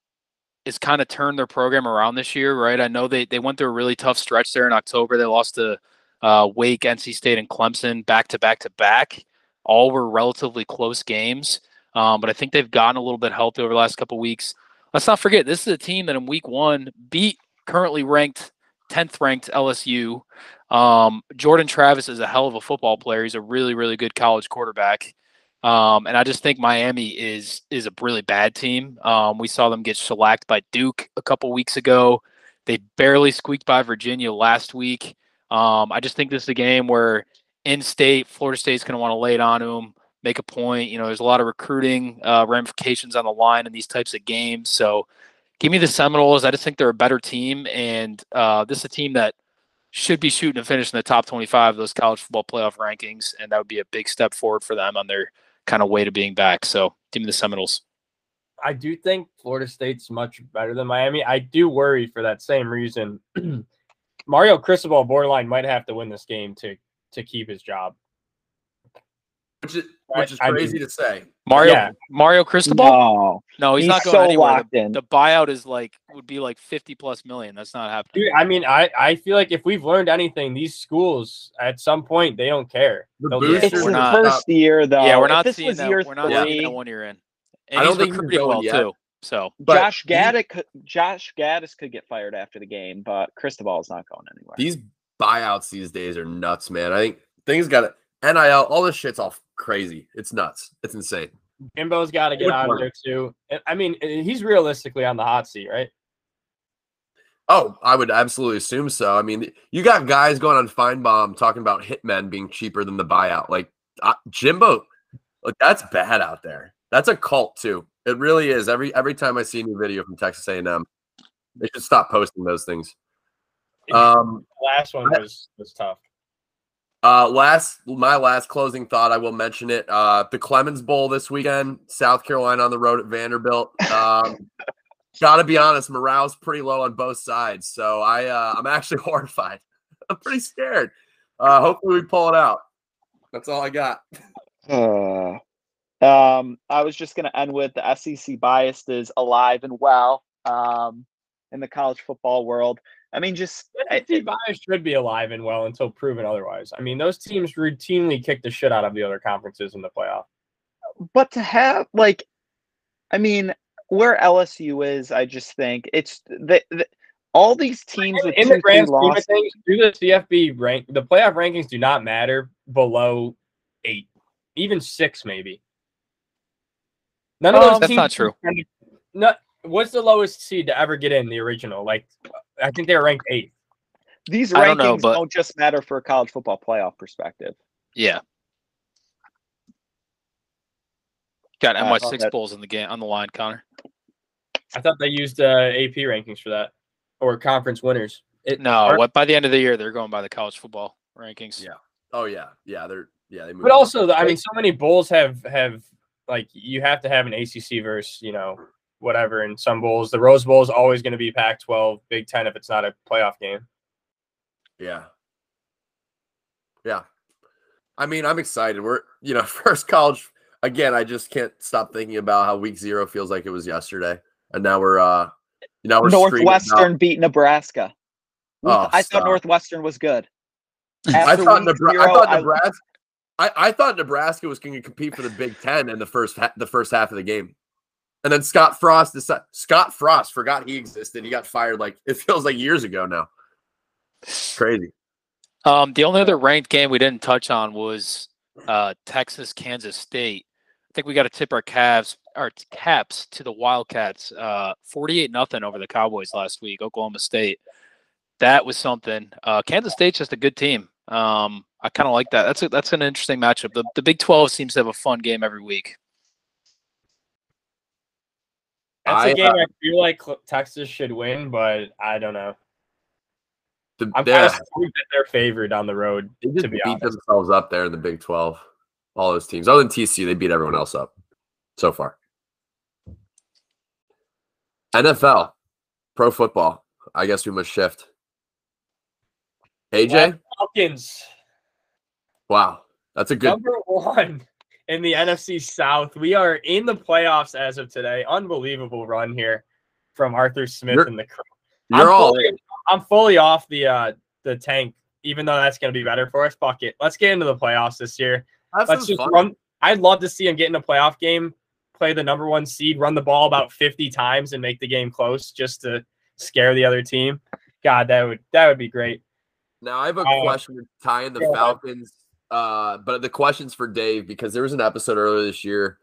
is kind of turned their program around this year, right? I know they they went through a really tough stretch there in October. They lost to uh, Wake, NC State, and Clemson back to back to back. All were relatively close games. Um, but I think they've gotten a little bit healthy over the last couple weeks. Let's not forget this is a team that in week one beat currently ranked 10th ranked LSU. Um, Jordan Travis is a hell of a football player. He's a really, really good college quarterback. Um, and I just think Miami is is a really bad team. Um, we saw them get shellacked by Duke a couple weeks ago. They barely squeaked by Virginia last week. Um, I just think this is a game where in state, Florida State's going to want to lay it on them make a point. You know, there's a lot of recruiting uh, ramifications on the line in these types of games. So give me the Seminoles. I just think they're a better team. And uh, this is a team that should be shooting to finish in the top 25 of those college football playoff rankings, and that would be a big step forward for them on their kind of way to being back. So give me the Seminoles. I do think Florida State's much better than Miami. I do worry for that same reason. Mario Cristobal borderline might have to win this game to to keep his job. Which is which is I crazy mean- to say. Mario Yeah. Mario Cristobal? No, No, he's, he's not going so anywhere. The, in. the buyout is like would be like 50 plus million. That's not happening. Dude, I mean, I, I feel like if we've learned anything, these schools at some point they don't care. The They'll boosters it's we're the not- first year though. yeah, we're not this seeing was that. year We're not three, seeing that one year in. And I don't he's think he's recruiting going well yet. too. So But Josh these- Gattis, could, Josh Gattis could get fired after the game, but Cristobal's not going anywhere. These buyouts these days are nuts, man. I think things got to NIL. All this shit's all crazy. It's nuts. It's insane. Jimbo's got to get out of there too. I mean, he's realistically on the hot seat, right? Oh, I would absolutely assume so. I mean, you got guys going on Finebaum talking about hitmen being cheaper than the buyout. Like uh, Jimbo, like that's bad out there. That's a cult too. It really is. Every every time I see a new video from Texas A&M, they should stop posting those things. Um, The last one was was tough. Uh, last my last closing thought, I will mention it. Uh, the Clemens Bowl this weekend, South Carolina on the road at Vanderbilt. Um, gotta be honest, morale's pretty low on both sides, so I uh, I'm actually horrified. I'm pretty scared. Uh, hopefully we pull it out. That's all I got. Uh, um, I was just going to end with the SEC bias is alive and well um, in the college football world. I mean, just I- SEC bias should be alive and well until proven otherwise. I mean, those teams routinely kick the shit out of the other conferences in the playoff. but to have like, I mean, where LSU is, I just think it's the, the all these teams with in the grand three scheme of things, do the CFB rank the playoff rankings do not matter below eight, even six, maybe. None of Um, those That's teams not true. Not, what's the lowest seed to ever get in the original? Like, I think they were ranked eighth. These I don't rankings know, but- don't just matter for a college football playoff perspective. yeah. Got Uh, MY six that- bowls in the game on the line, Connor. I thought they used uh, AP rankings for that or conference winners. It, No, or- what by the end of the year they're going by the college football rankings. Yeah. Oh yeah, yeah. They're yeah. They moved but on. also, I mean, so many bowls have have like you have to have an ACC versus you know whatever. In some bowls, the Rose Bowl is always going to be Pac-12, Big Ten if it's not a playoff game. Yeah. Yeah. I mean, I'm excited. We're, you know, first college again, I just can't stop thinking about how week 0 feels like it was yesterday. And now we're uh you know, we're Northwestern beat Nebraska. We Oh, I stop. thought Northwestern was good. I thought, week Nebra- I thought Nebraska I, I thought Nebraska was going to compete for the Big 10 in the first ha- the first half of the game. And then Scott Frost decided, Scott Frost forgot he existed. He got fired like it feels like years ago now. Crazy. Um, the only other ranked game we didn't touch on was uh, Texas Kansas State. I think we got to tip our calves our caps to the Wildcats. Uh, Forty-eight nothing over the Cowboys last week. Oklahoma State. That was something. Uh, Kansas State's just a good team. Um, I kind of like that. That's a, that's an interesting matchup. The, the Big Twelve seems to have a fun game every week. That's I, a game uh, I feel like Texas should win, but I don't know. The, I'm kind of that they're favored on the road. they just to be beat honest. themselves up there in the Big 12. All those teams. Other than TCU, they beat everyone else up so far. NFL, pro football. I guess we must shift. AJ? Falcons Wow. That's a good number one in the NFC South. We are in the playoffs as of today. Unbelievable run here from Arthur Smith You're- and the crew. you're I'm all fully, I'm fully off the uh the tank, even though that's going to be better for us. Fuck it. Let's get into the playoffs this year. Have Let's just fun. run. I'd love to see him get in a playoff game, play the number one seed, run the ball about 50 times, and make the game close just to scare the other team. God, that would that would be great. Now I have a Uh, question in the ahead. Falcons. Uh, but the question's for Dave because there was an episode earlier this year.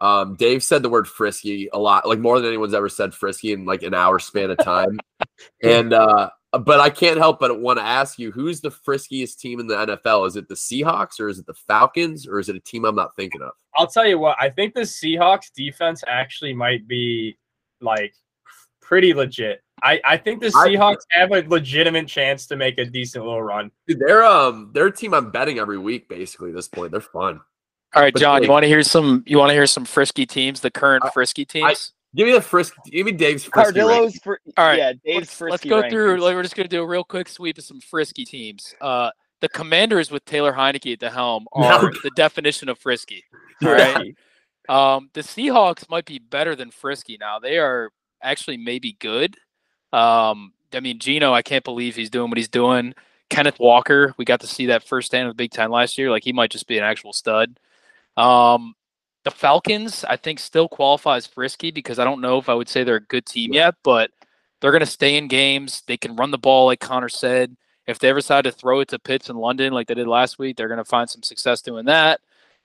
Um, Dave said the word frisky a lot, like more than anyone's ever said frisky in like an hour span of time. and uh, but I can't help but want to ask you, who's the friskiest team in the NFL? Is it the Seahawks or is it the Falcons or is it a team I'm not thinking of? I'll tell you what. I think the Seahawks defense actually might be like pretty legit. I, I think the I- Seahawks have a legitimate chance to make a decent little run. Dude, they're um they're a team I'm betting every week. Basically, at this point, they're fun. All right, But John, Dave- you want to hear some? You want to hear some frisky teams? The current I- frisky teams. Give me the frisk. Give me Dave's frisky Cardillo's ranking. for All right, yeah, Dave's let's, let's frisky go through. Like, we're just gonna do a real quick sweep of some frisky teams. Uh, the Commanders with Taylor Heinicke at the helm No. are the definition of frisky. All right. Um, the Seahawks might be better than frisky now. They are actually maybe good. Um, I mean, Gino, I can't believe he's doing what he's doing. Kenneth Walker, we got to see that firsthand the Big Ten last year. Like he might just be an actual stud. Um, the Falcons, I think, still qualify as frisky because I don't know if I would say they're a good team yet, but they're going to stay in games. They can run the ball, like Connor said. If they ever decide to throw it to Pitts in London, like they did last week, they're going to find some success doing that.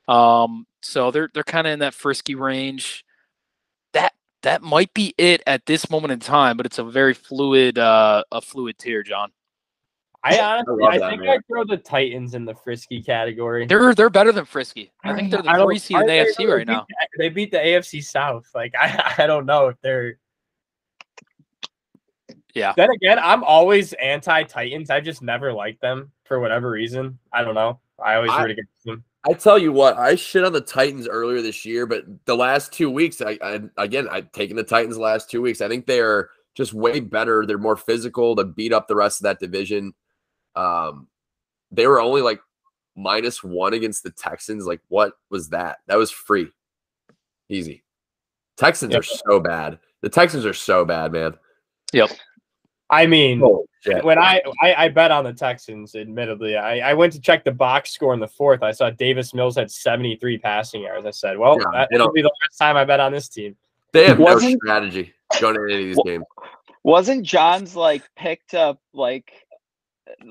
Um, so they're they're kind of in that frisky range. That that might be it at this moment in time, but it's a very fluid uh, a fluid tier, John. I honestly, love I, that, think man. I'd throw the Titans in the frisky category. They're they're better than frisky. I think they're the don't- three seed in the AFC really? right now. They beat the AFC South. Like I, I don't know if they're. Yeah. Then again, I'm always anti Titans. I just never liked them for whatever reason. I don't know. I always I- root against them. I tell you what, I shit on the Titans earlier this year, but the last two weeks, I, I again, I've taken the Titans the last two weeks. I think they are just way better. They're more physical to beat up the rest of that division. Um, they were only like minus one against the Texans. Like, what was that? That was free, easy. Texans Yep. are so bad. The Texans are so bad, man. Yep. I mean, Holy shit. when I, I I bet on the Texans, admittedly, I, I went to check the box score in the fourth. I saw Davis Mills had 73 passing yards. I said, well, yeah, that'll be the last time I bet on this team. They have no Wasn't- strategy going into any of these games. Wasn't John's like picked up like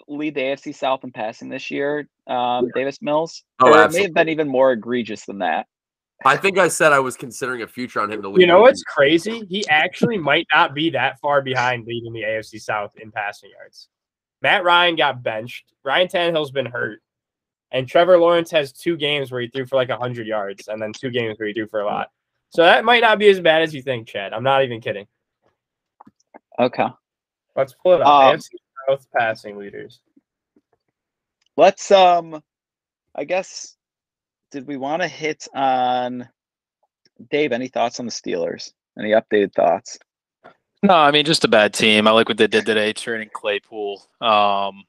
lead the AFC South in passing this year? Um, Davis Mills. Oh, Or it may have been even more egregious than that. I think I said I was considering a future on him to lead. You know what's crazy? He actually might not be that far behind leading the AFC South in passing yards. Matt Ryan got benched. Ryan Tannehill's been hurt. And Trevor Lawrence has two games where he threw for like 100 yards and then two games where he threw for a lot. So that might not be as bad as you think, Chad. I'm not even kidding. Okay. Let's pull it up. Um, AFC South passing leaders. Let's um I guess did we want to hit on Dave, any thoughts on the Steelers? Any updated thoughts? No, I mean just a bad team. I like what they did today, trading Claypool. Um,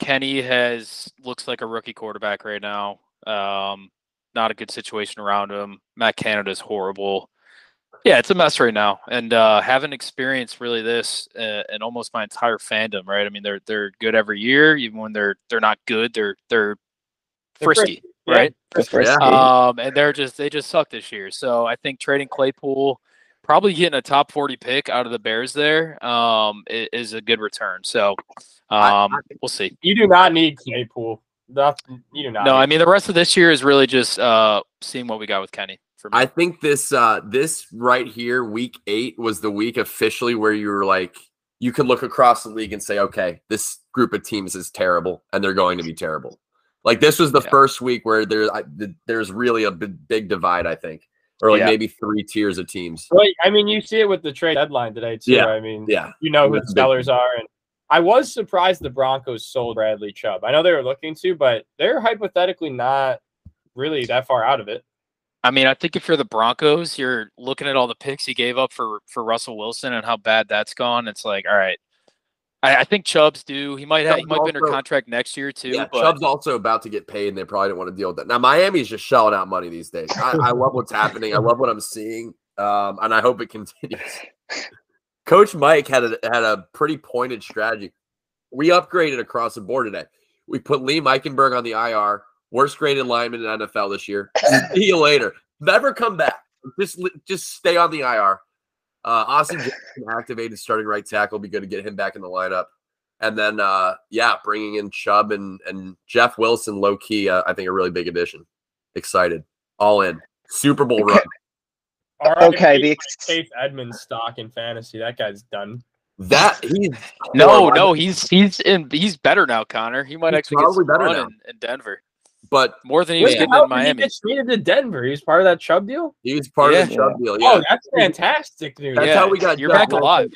Kenny has looks like a rookie quarterback right now. Um, not a good situation around him. Matt Canada's horrible. Yeah, it's a mess right now, and uh, haven't experienced really this uh, in almost my entire fandom. Right? I mean, they're they're good every year, even when they're they're not good. They're they're They're frisky, Yeah. Right? Yeah. Um, and they're just they just suck this year. So I think trading Claypool, probably getting a top forty pick out of the Bears there, um, i- is, a good return. So, I- um, we'll see. You do not need Claypool. Nothing, you do not. No, need I mean the rest of this year is really just uh seeing what we got with Kenny. For me. I think this uh this right here, week eight, was the week officially where you were like you could look across the league and say, okay, this group of teams is terrible and they're going to be terrible. Like this was the Yeah. first week where there's I, there's really a big, big divide, I think, or like Yeah. maybe three tiers of teams. Well, I mean, you see it with the trade deadline today too. Yeah. I mean, Yeah, you know who That's the a big sellers are, and I was surprised the Broncos sold Bradley Chubb. I know they were looking to, but they're hypothetically not really that far out of it. I mean, I think if you're the Broncos, you're looking at all the picks he gave up for for Russell Wilson and how bad that's gone. It's like, all right. I, I think Chubb's due. He might have he Chubb's might be under contract next year too. yeah. but Chubb's also about to get paid, and they probably don't want to deal with that. Now Miami's just shelling out money these days. I, I love what's happening. I love what I'm seeing, um, and I hope it continues. Coach Mike had a had a pretty pointed strategy. We upgraded across the board today. We put Liam Eichenberg on the IR, worst graded lineman in NFL this year. See you later. Never come back. Just just stay on the IR. Uh, Austin Jackson activated starting right tackle. Be good to get him back in the lineup. And then, uh, yeah, bringing in Chubb and and Jeff Wilson, low key, uh, I think a really big addition. Excited, all in. Super Bowl run. Okay, the like ex- Chase Edmonds stock in fantasy. That guy's done. That he's no, no, he's he's in he's better now, Connor. He might He's actually get probably some better run now. in, in Denver but more than he was Wait, getting how in did he Miami. get traded to Denver? He was part of that Chubb deal. he was part of the Chubb deal. Oh, yeah, Oh, that's fantastic news. That's yeah, how we got You're Jeff back Wilson. alive.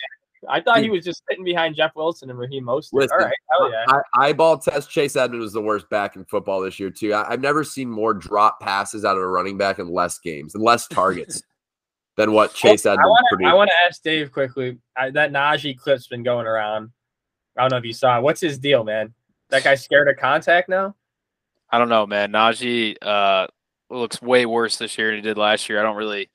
I thought he was just sitting behind Jeff Wilson and Raheem Mostert. Listen, All right, hell yeah. I, eyeball test. Chase Edmonds was the worst back in football this year too. I, I've never seen more drop passes out of a running back in less games and less targets than what Chase oh, I Edmonds want to. produced. I want to ask Dave quickly. I, that Najee clip's been going around. I don't know if you saw. it. What's his deal, man? That guy scared of contact now? I don't know, man. Najee uh, looks way worse this year than he did last year. I don't really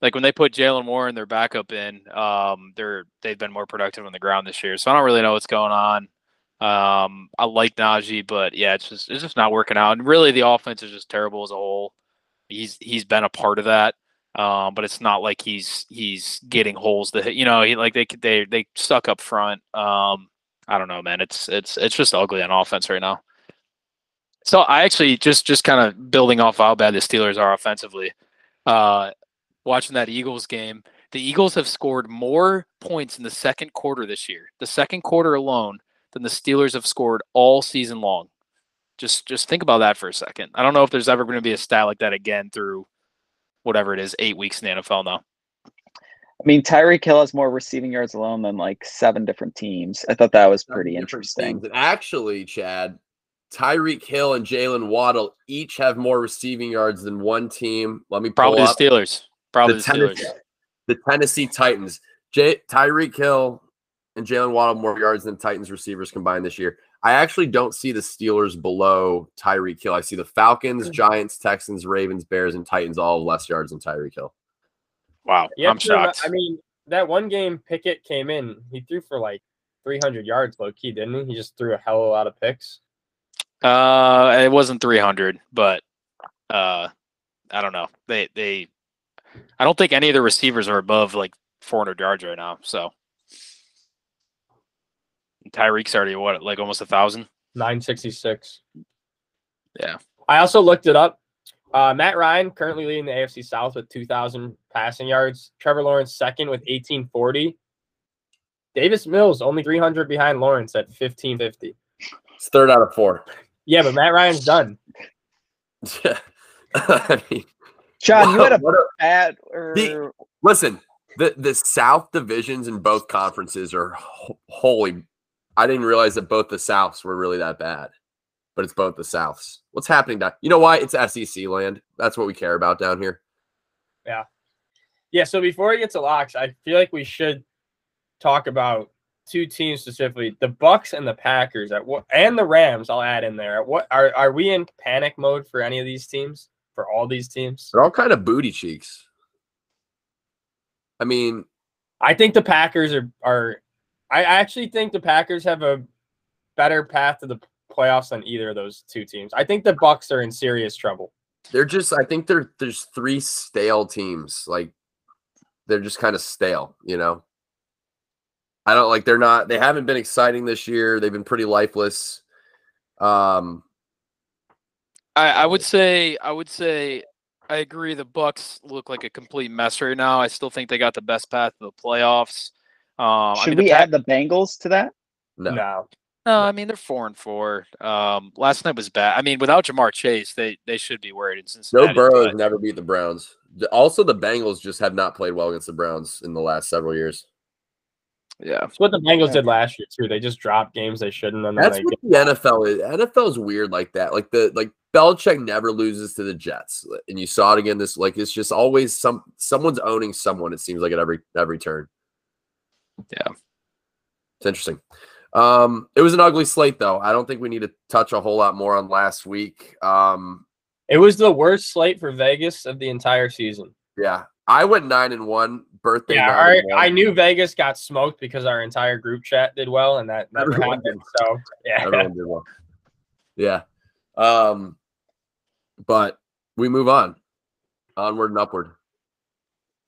like when they put Jaylen Warren, their backup, in. Um, they're they've been more productive on the ground this year, so I don't really know what's going on. Um, I like Najee, but yeah, it's just it's just not working out. And really, the offense is just terrible as a whole. He's he's been a part of that, um, but it's not like he's he's getting holes that. You know, he like they they they stuck up front. Um, I don't know, man. It's it's it's just ugly on offense right now. So I actually just just kind of building off how bad the Steelers are offensively. Uh, watching that Eagles game, the Eagles have scored more points in the second quarter this year, the second quarter alone, than the Steelers have scored all season long. Just just think about that for a second. I don't know if there's ever going to be a stat like that again through whatever it is, eight weeks in the NFL now. I mean, Tyreek Hill has more receiving yards alone than like seven different teams. I thought that was pretty interesting. teams. And actually, Chad, Tyreek Hill and Jaylen Waddle each have more receiving yards than one team. Let me Probably the up Steelers. Probably the the Steelers. Tennessee, the Tennessee Titans. J- Tyreek Hill and Jaylen Waddle more yards than Titans receivers combined this year. I actually don't see the Steelers below Tyreek Hill. I see the Falcons, hmm. Giants, Texans, Ravens, Bears, and Titans all have less yards than Tyreek Hill. Wow, You I'm have to shocked. I mean, that one game Pickett came in, he threw for like 300 yards low key, didn't he? He just threw a hell of a lot of picks. Uh, it wasn't 300, but uh, I don't know. They they, I don't think any of the receivers are above like 400 yards right now. So Tyreek's already what like almost a thousand. 966. Yeah. I also looked it up. Uh, Matt Ryan currently leading the AFC South with 2,000 passing yards. Trevor Lawrence second with 1840. Davis Mills only 300 behind Lawrence at 1550. It's third out of four. Yeah, but Matt Ryan's done. Yeah. I mean, John, you had a what a- bad or The- listen, the the South divisions in both conferences are ho- holy. I didn't realize that both the Souths were really that bad, but it's both the Souths. What's happening down? You know why? It's SEC land. That's what we care about down here. Yeah, yeah, so before we get to locks, I feel like we should talk about two teams specifically, the Bucks and the Packers at what and the Rams, I'll add in there. What are are we in panic mode for any of these teams? For all these teams? They're all kind of booty cheeks. I mean, I think the Packers are are I actually think the Packers have a better path to the playoffs than either of those two teams. I think the Bucks are in serious trouble. they're just. I think they're there's three stale teams. Like they're just kind of stale. You know. I don't like. They're not. They haven't been exciting this year. They've been pretty lifeless. Um, I, I would say I would say I agree. The Bucks look like a complete mess right now. I still think they got the best path to the playoffs. Um, I should mean, the we Pack- add the Bengals to that? no. No. No, I mean they're four and four. Um, last night was bad. I mean, without Ja'Marr Chase, they they should be worried in Joe Cincinnati. Burrow has never beat the Browns. Also, the Bengals just have not played well against the Browns in the last several years. Yeah, That's what the Bengals did last year too. They just dropped games they shouldn't and then That's they what the NFL is. NFL is weird like that. Like the like Belichick never loses to the Jets, and you saw it again. This like it's just always some someone's owning someone. It seems like at every every turn. Yeah. it's interesting. Um, it was an ugly slate though. I don't think we need to touch a whole lot more on last week. Um, It was the worst slate for Vegas of the entire season. yeah, I went nine and one. Birthday. Yeah, our, one. I knew Vegas got smoked because our entire group chat did well, and that never Everyone happened. So yeah, Everyone did well. Yeah. Um, but we move on. Onward and upward.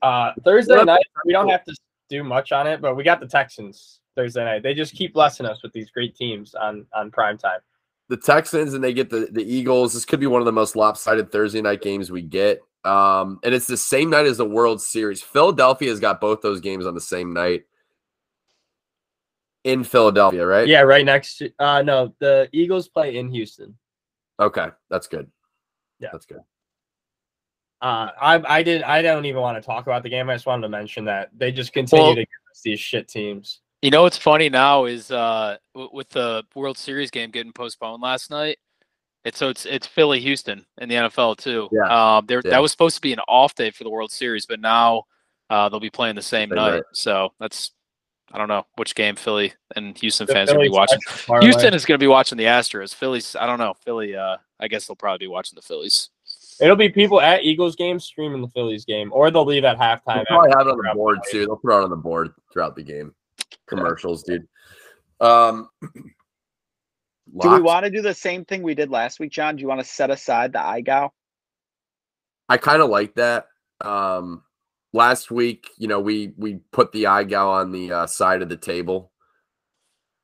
uh, Thursday Yep. night we don't have to do much on it, but we got the Texans Thursday night. They just keep blessing us with these great teams on on prime time. The Texans and they get the, the Eagles. This could be one of the most lopsided Thursday night games we get. Um, and it's the same night as the World Series. Philadelphia has got both those games on the same night in Philadelphia, right? Yeah, right next. To, uh, no, the Eagles play in Houston. Okay, that's good. Yeah. that's good. Uh, I I did I don't even want to talk about the game. I just wanted to mention that they just continue Well- to give us these shit teams. You know what's funny now is uh with the World Series game getting postponed last night. It's so it's it's Philly Houston in the NFL too. Yeah. Um, there Yeah. that was supposed to be an off day for the World Series, but now uh, they'll be playing the same Same night. night. So that's I don't know which game Philly and Houston The fans are gonna be watching. special parlay. Houston is going to be watching the Astros. Phillies, I don't know. Philly, uh, I guess they'll probably be watching the Phillies. It'll be people at Eagles games streaming the Phillies game, or they'll leave at halftime. They'll probably have it on the board by- too. They'll put it on the board throughout the game. Commercials, dude. Um, Do we want to do the same thing we did last week, John? Do you want to set aside the IGOW? I kind of like that. Um, last week, you know, we we put the IGAL on the uh, side of the table.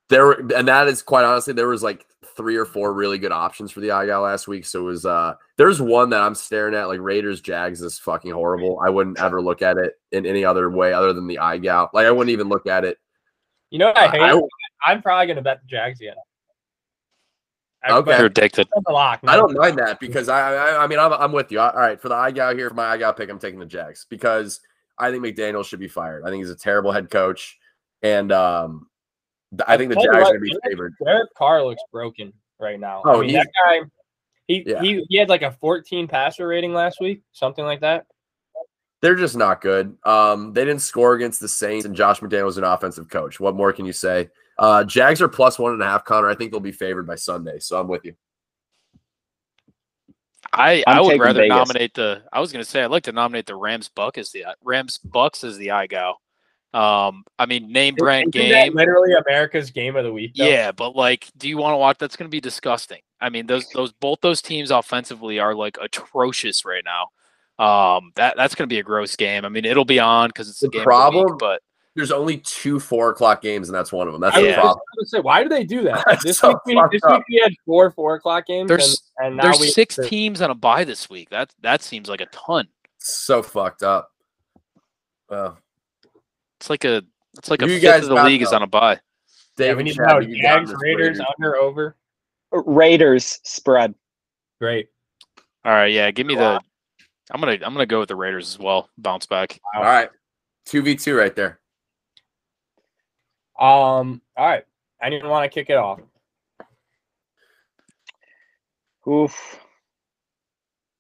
There and that is quite honestly, there was like three or four really good options for the IGAL last week. So it was uh there's one that I'm staring at, like Raiders Jags is fucking horrible. I wouldn't ever look at it in any other way other than the IGAL. Like I wouldn't even look at it. You know what I hate? I, I, am probably gonna bet the Jags again. I- Okay. You're addicted. lock. I don't mind that because I, I, I mean, I'm, I'm with you. All right, for the IGAL here, for my IGAL pick, I'm taking the Jags because I think McDaniel should be fired. I think he's a terrible head coach, and um, I think the Jags are going to be favored. Derek Carr looks broken right now. Oh, I mean, he's- that guy. He, Yeah. he he had like a 14 passer rating last week, something like that. They're just not good. Um, they didn't score against the Saints, and Josh McDaniel was an offensive coach. What more can you say? Uh, Jags are plus one and a half. Connor, I think they'll be favored by Sunday, so I'm with you. I, I'm I would rather Vegas. nominate the. I was going to say I'd like to nominate the Rams Buck as the Rams Bucks as the IGO. Um, I mean name brand Isn't that game. literally America's game of the week. though? Yeah, but like, do you want to watch? That's going to be disgusting. I mean, those those both those teams offensively are like atrocious right now. Um, that that's going to be a gross game. I mean, it'll be on because it's the, The game problem- of the week, but There's only two four o'clock games, and that's one of them. That's I the was Yeah. problem. just gonna say, why do they do that? That's This so week, we, this up. week we had four four o'clock games. There's- and, and now there's we, six the- teams on a bye this week. That that seems like a ton. So fucked up. Well, It's like a it's like a You fifth guys of the got league is on a bye. Dave Yeah, we need to Chad, know Jags, Raiders, Raiders. under over. Uh, Raiders spread. Great. All right, yeah, give me the. I'm gonna I'm gonna go with the Raiders as well. Bounce back. All right, two v two right there. Um. All right. Anyone want to kick it off? Oof.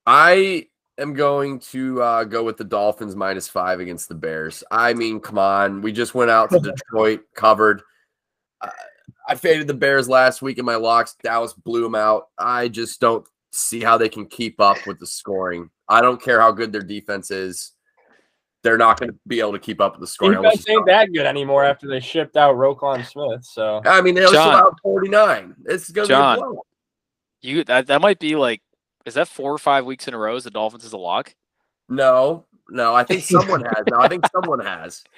I am going to uh, go with the Dolphins minus five against the Bears. I mean, come on. We just went out to Detroit, covered. I, I faded the Bears last week in my locks. Dallas blew them out. I just don't see how they can keep up with the scoring. I don't care how good their defense is. They're not going to be able to keep up with the scoring. unless Defense you- ain't that good anymore after they shipped out Roquan Smith. So I mean, they also John. out 49. It's going to be John. a blowout. You that that might be like, is that four or five weeks in a row? Is the Dolphins is a lock? No, no. I think someone has. No, I think someone has.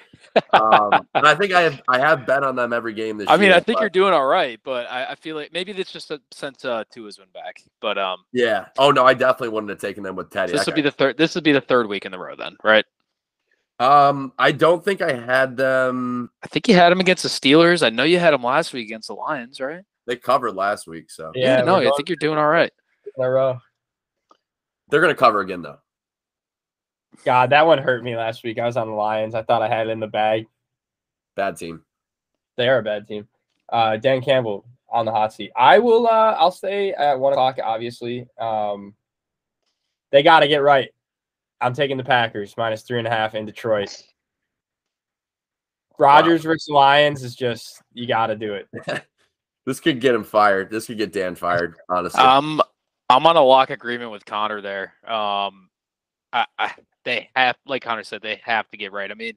Um, and I think I have. I have bet on them every game this year. I mean, year. I think but- you're doing all right, but I, I feel like maybe it's just a, since uh, Tua's been back. But um, Yeah. Oh no, I definitely wouldn't have taken them with Teddy. this That would be the third. This would be the third week in the row, then, right? Um, I don't think I had them. I think you had them against the Steelers. I know you had them last week against the Lions, right? They covered last week, so yeah, no, we're I think you're doing all right. in a row. they're going to cover again though. God, that one hurt me last week. I was on the Lions. I thought I had it in the bag. Bad team. They are a bad team. Uh, Dan Campbell on the hot seat. I will. Uh, I'll stay at one o'clock. Obviously, um, they got to get right. I'm taking the Packers minus three and a half in Detroit. Rodgers versus Lions is just you got to do it. This could get him fired. This could get Dan fired. Honestly, Um, I'm on a lock agreement with Connor there. Um, I, I they have, like Connor said, they have to get right. I mean,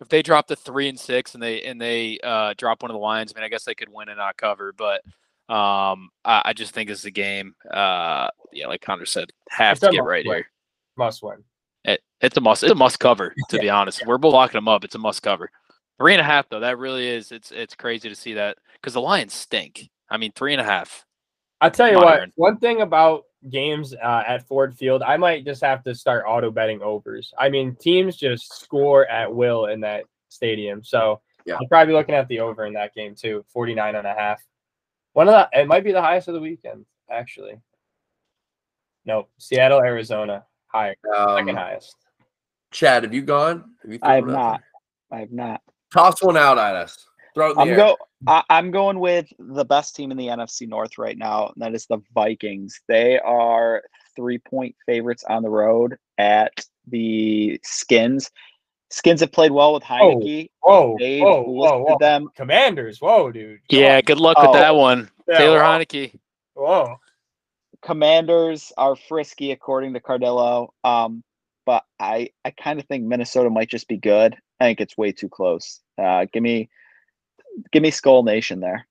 if they drop the three and six and they and they uh drop one of the lines, I mean, I guess they could win and not cover, but um, I, I just think it's a game. Uh, yeah, like Connor said, have It's to get right win. here. Must win. It, it's a must. It's a must cover. To be honest, we're both locking them up. It's a must cover. Three and a half though. That really is. It's it's crazy to see that because the Lions stink. I mean, three and a half. I'll tell you Modern. what. One thing about games uh, at Ford Field, I might just have to start auto betting overs. I mean, teams just score at will in that stadium. So Yeah. I'll probably be looking at the over in that game too, 49 and a half. One of the, it might be the highest of the weekend, actually. Nope. Seattle, Arizona, higher, second um, highest. Chad, have you gone? Have you I have thrown it out not. there? I have not. Toss one out at us. Throw it in the I'm air. go. I, I'm going with the best team in the NFC North right now, and that is the Vikings. They are three point favorites on the road at the Skins. Skins have played well with Heinicke. Whoa, They've whoa, whoa, whoa. them. Commanders. Whoa, dude. Come Yeah, on. good luck with Oh. that one. Yeah, Taylor wow. Heinicke. Whoa. Commanders are frisky according to Cardillo. Um, but I I kind of think Minnesota might just be good. I think it's way too close. Uh, give me give me Skol Nation there.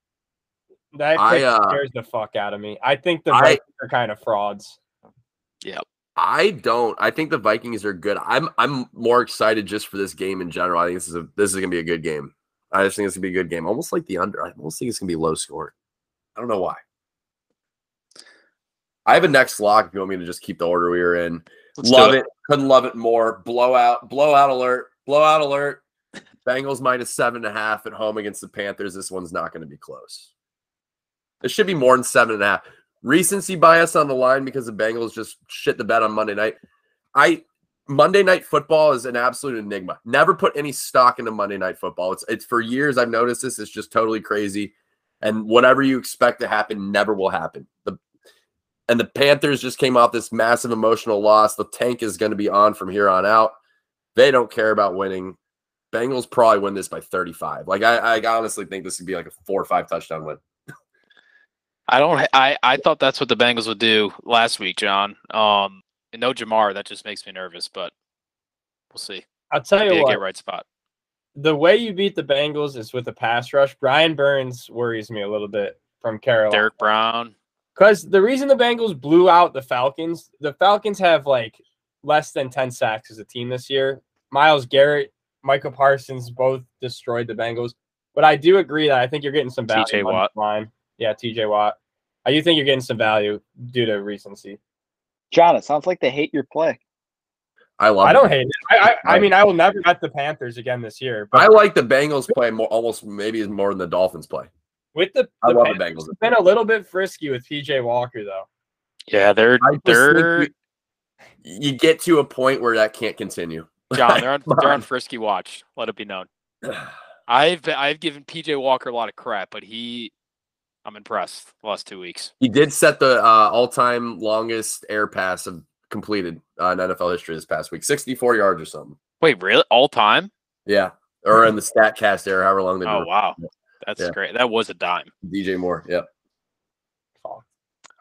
That I, uh, scares the fuck out of me. I think the I- Vikings are kind of frauds. Yeah, I don't. I think the Vikings are good. I'm I'm more excited just for this game in general. I think this is a this is gonna be a good game. I just think it's gonna be a good game. Almost like the under. I almost think it's gonna be low score. I don't know why. I have a next lock if you want me to just keep the order we were in. Let's love it. Couldn't love it more. Blowout, blowout alert, blowout alert. Bengals minus seven and a half at home against the Panthers. This one's not going to be close. It should be more than seven and a half. Recency bias on the line because the Bengals just shit the bed on Monday night. I Monday night football is an absolute enigma. Never put any stock into Monday night football. It's it's for years I've noticed this. It's just totally crazy. And whatever you expect to happen never will happen. The and the Panthers just came off this massive emotional loss. The tank is going to be on from here on out. They don't care about winning. Bengals probably win this by 35. Like I, I honestly think this would be like a four or five touchdown win. I don't. I I thought that's what the Bengals would do last week, John. Um, and no Ja'Marr. That just makes me nervous, but we'll see. I'll tell you a what. get right spot. The way you beat the Bengals is with a pass rush. Brian Burns worries me a little bit from Carolina. Derrick Brown. Because the reason the Bengals blew out the Falcons, the Falcons have like less than 10 sacks as a team this year. Myles Garrett, Micah Parsons both destroyed the Bengals. But I do agree that I think you're getting some value. TJ Watt. Line. Yeah, TJ Watt. I do think you're getting some value due to recency. John, it sounds like they hate your play. I love. I don't hate it. I, I, I mean, I will never bet the Panthers again this year. But I like the Bengals play more, almost maybe more than the Dolphins play. With the, I the love the Panthers Bengals. have been a little bit frisky with PJ Walker, though. Yeah, they're I just think they're you, you get to a point where that can't continue. John. They're on they're on on. frisky watch. Let it be known. I've been, I've given PJ Walker a lot of crap, but he, I'm impressed. The last two weeks. He did set the uh, all-time longest air pass of completed uh, in NFL history this past week, 64 yards or something. Wait, really? All time? Yeah, or in the Statcast era, however long they've Oh been. wow, that's Yeah. great. That was a dime. DJ Moore. Yep. All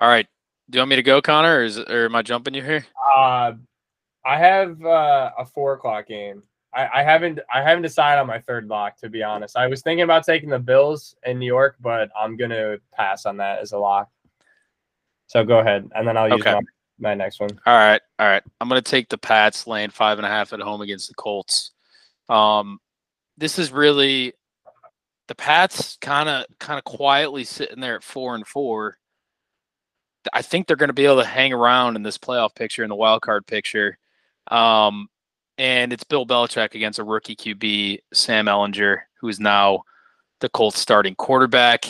right. Do you want me to go, Connor, or, is, or am I jumping you here? Uh, I have uh, a four o'clock game. I, I haven't I haven't decided on my third lock to be honest. I was thinking about taking the Bills in New York, but I'm gonna pass on that as a lock. So go ahead, and then I'll use Okay. my, my next one. All right, all right. I'm gonna take the Pats laying five and a half at home against the Colts. Um, this is really the Pats kind of kind of quietly sitting there at four and four. I think they're going to be able to hang around in this playoff picture in the wild card picture. Um, and it's Bill Belichick against a rookie QB, Sam Ehlinger, who is now the Colts starting quarterback.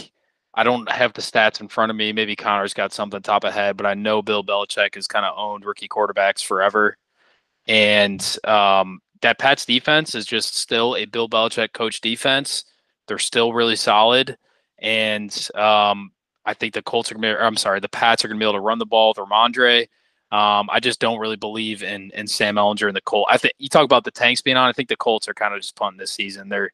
I don't have the stats in front of me. Maybe Connor's got something top of head, but I know Bill Belichick has kind of owned rookie quarterbacks forever. And um, that Pats defense is just still a Bill Belichick coach defense. They're still really solid. And um, I think the Colts are going to be, I'm sorry, the Pats are going to be able to run the ball with Rhamondre. Um, I just don't really believe in in Sam Ehlinger and the Colts. I think you talk about the tanks being on. I think the Colts are kind of just punting this season. They're,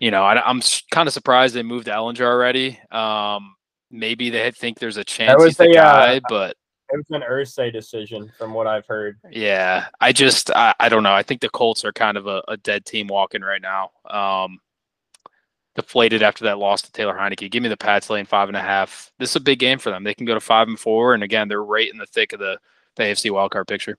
you know, I, am kind of surprised they moved Ehlinger already. Um, maybe they think there's a chance was he's the uh, guy, but It was an Irsay decision from what I've heard. yeah, I just I, I don't know. I think the Colts are kind of a, a dead team walking right now. Um, deflated after that loss to Taylor Heinicke. Give me the Pats laying five and a half. This is a big game for them. They can go to five and four, and again, they're right in the thick of the, the AFC wildcard picture.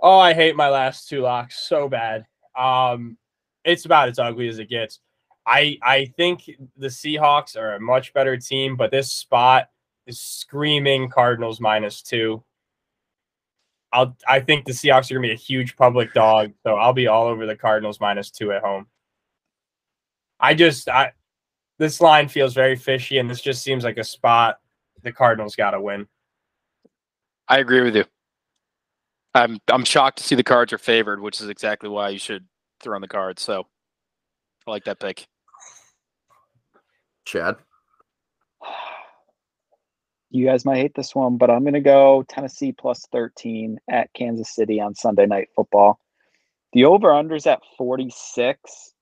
Oh, I hate my last two locks so bad. Um, it's about as ugly as it gets. I I think the Seahawks are a much better team, but this spot is screaming Cardinals minus two. I'll I think the Seahawks are gonna be a huge public dog, so I'll be all over the Cardinals minus two at home. I just I this line feels very fishy, and this just seems like a spot the Cardinals gotta win. I agree with you. I'm I'm shocked to see the cards are favored, which is exactly why you should throw on the cards. So I like that pick. Chad. You guys might hate this one, but I'm going to go Tennessee plus 13 at Kansas City on Sunday Night Football. The over unders at 46.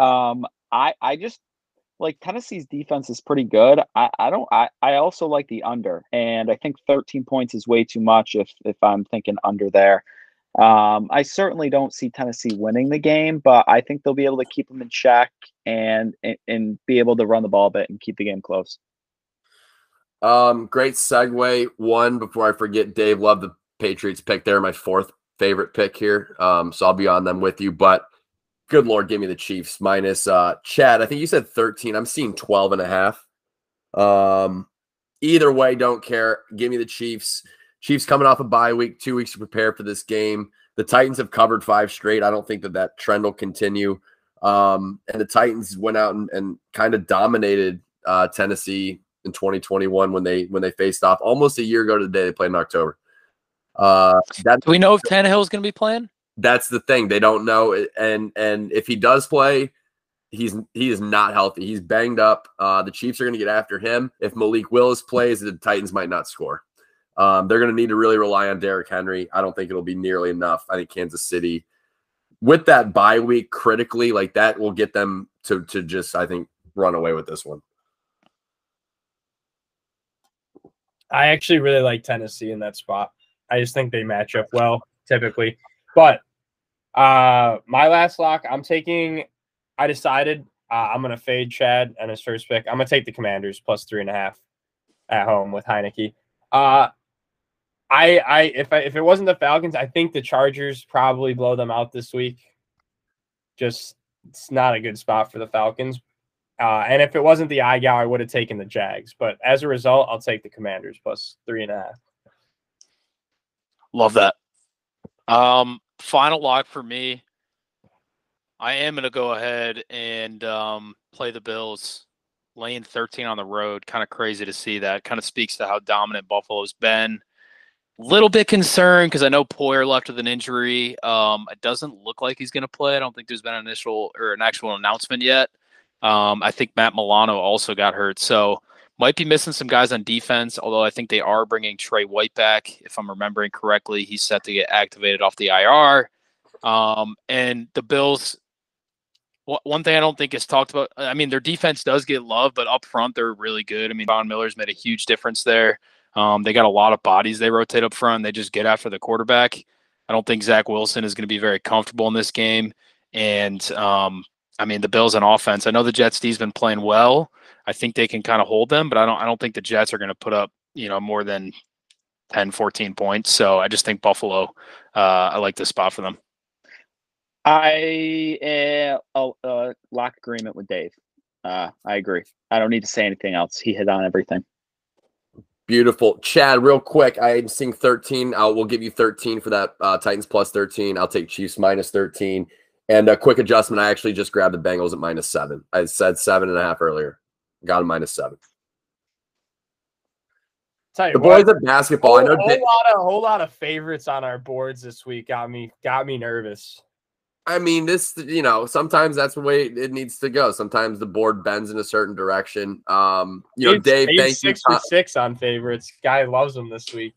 Um, I I just like Tennessee's defense is pretty good. I, I don't I, I also like the under, and I think 13 points is way too much if if I'm thinking under there. Um, I certainly don't see Tennessee winning the game, but I think they'll be able to keep them in check and and, and be able to run the ball a bit and keep the game close. Um, great segue. One before I forget, Dave, love the Patriots pick. They're my fourth favorite pick here. Um, so I'll be on them with you. But good lord, give me the Chiefs minus uh Chad. I think you said 13. I'm seeing 12 and a half. Um, either way, don't care. Give me the Chiefs. Chiefs coming off a bye week, two weeks to prepare for this game. The Titans have covered five straight. I don't think that that trend will continue. Um, and the Titans went out and, and kind of dominated uh, Tennessee in 2021 when they when they faced off almost a year ago to the day they played in October. Uh, that Do we know if Tannehill's going to be playing? That's the thing they don't know, and and if he does play, he's he is not healthy. He's banged up. Uh, the Chiefs are going to get after him. If Malik Willis plays, the Titans might not score. Um, they're going to need to really rely on Derrick Henry. I don't think it'll be nearly enough. I think Kansas City, with that bye week critically, like that will get them to to just I think run away with this one. I actually really like Tennessee in that spot. I just think they match up well typically. But uh my last lock, I'm taking. I decided uh, I'm gonna fade Chad and his first pick. I'm gonna take the Commanders plus three and a half at home with Heinicke. Uh, I I if I, if it wasn't the Falcons, I think the Chargers probably blow them out this week. Just it's not a good spot for the Falcons. Uh, and if it wasn't the eye I would have taken the Jags. But as a result, I'll take the Commanders plus three and a half. Love that. Um, final lock for me. I am going to go ahead and um, play the Bills. Laying 13 on the road, kind of crazy to see that. Kind of speaks to how dominant Buffalo's been. Little bit concerned because I know Poyer left with an injury. Um, it doesn't look like he's going to play. I don't think there's been an initial or an actual announcement yet. Um, I think Matt Milano also got hurt, so might be missing some guys on defense. Although I think they are bringing Trey White back, if I'm remembering correctly. He's set to get activated off the IR. Um, and the Bills. One thing I don't think is talked about. I mean, their defense does get love, but up front they're really good. I mean, Von Miller's made a huge difference there. Um, they got a lot of bodies they rotate up front. They just get after the quarterback. I don't think Zach Wilson is going to be very comfortable in this game. And um, I mean, the Bills on offense. I know the Jets D's been playing well. I think they can kind of hold them, but I don't. I don't think the Jets are going to put up you know more than 10, 14 points. So I just think Buffalo. Uh, I like this spot for them. I uh, uh, lock agreement with Dave. Uh, I agree. I don't need to say anything else. He hit on everything. Beautiful. Chad, real quick, I'm seeing 13. I'll, we'll give you 13 for that uh, Titans plus 13. I'll take Chiefs minus 13. And a quick adjustment, I actually just grabbed the Bengals at minus seven. I said seven and a half earlier. Got a minus seven. Tell you The what, boys at basketball, I whole, know whole Da- lot of whole lot of favorites on our boards this week got me got me nervous. I mean, this, you know, sometimes that's the way it needs to go. Sometimes the board bends in a certain direction. Um, you know, Dave's- Dave, Dave's thank you. six for six on favorites. Guy loves them this week.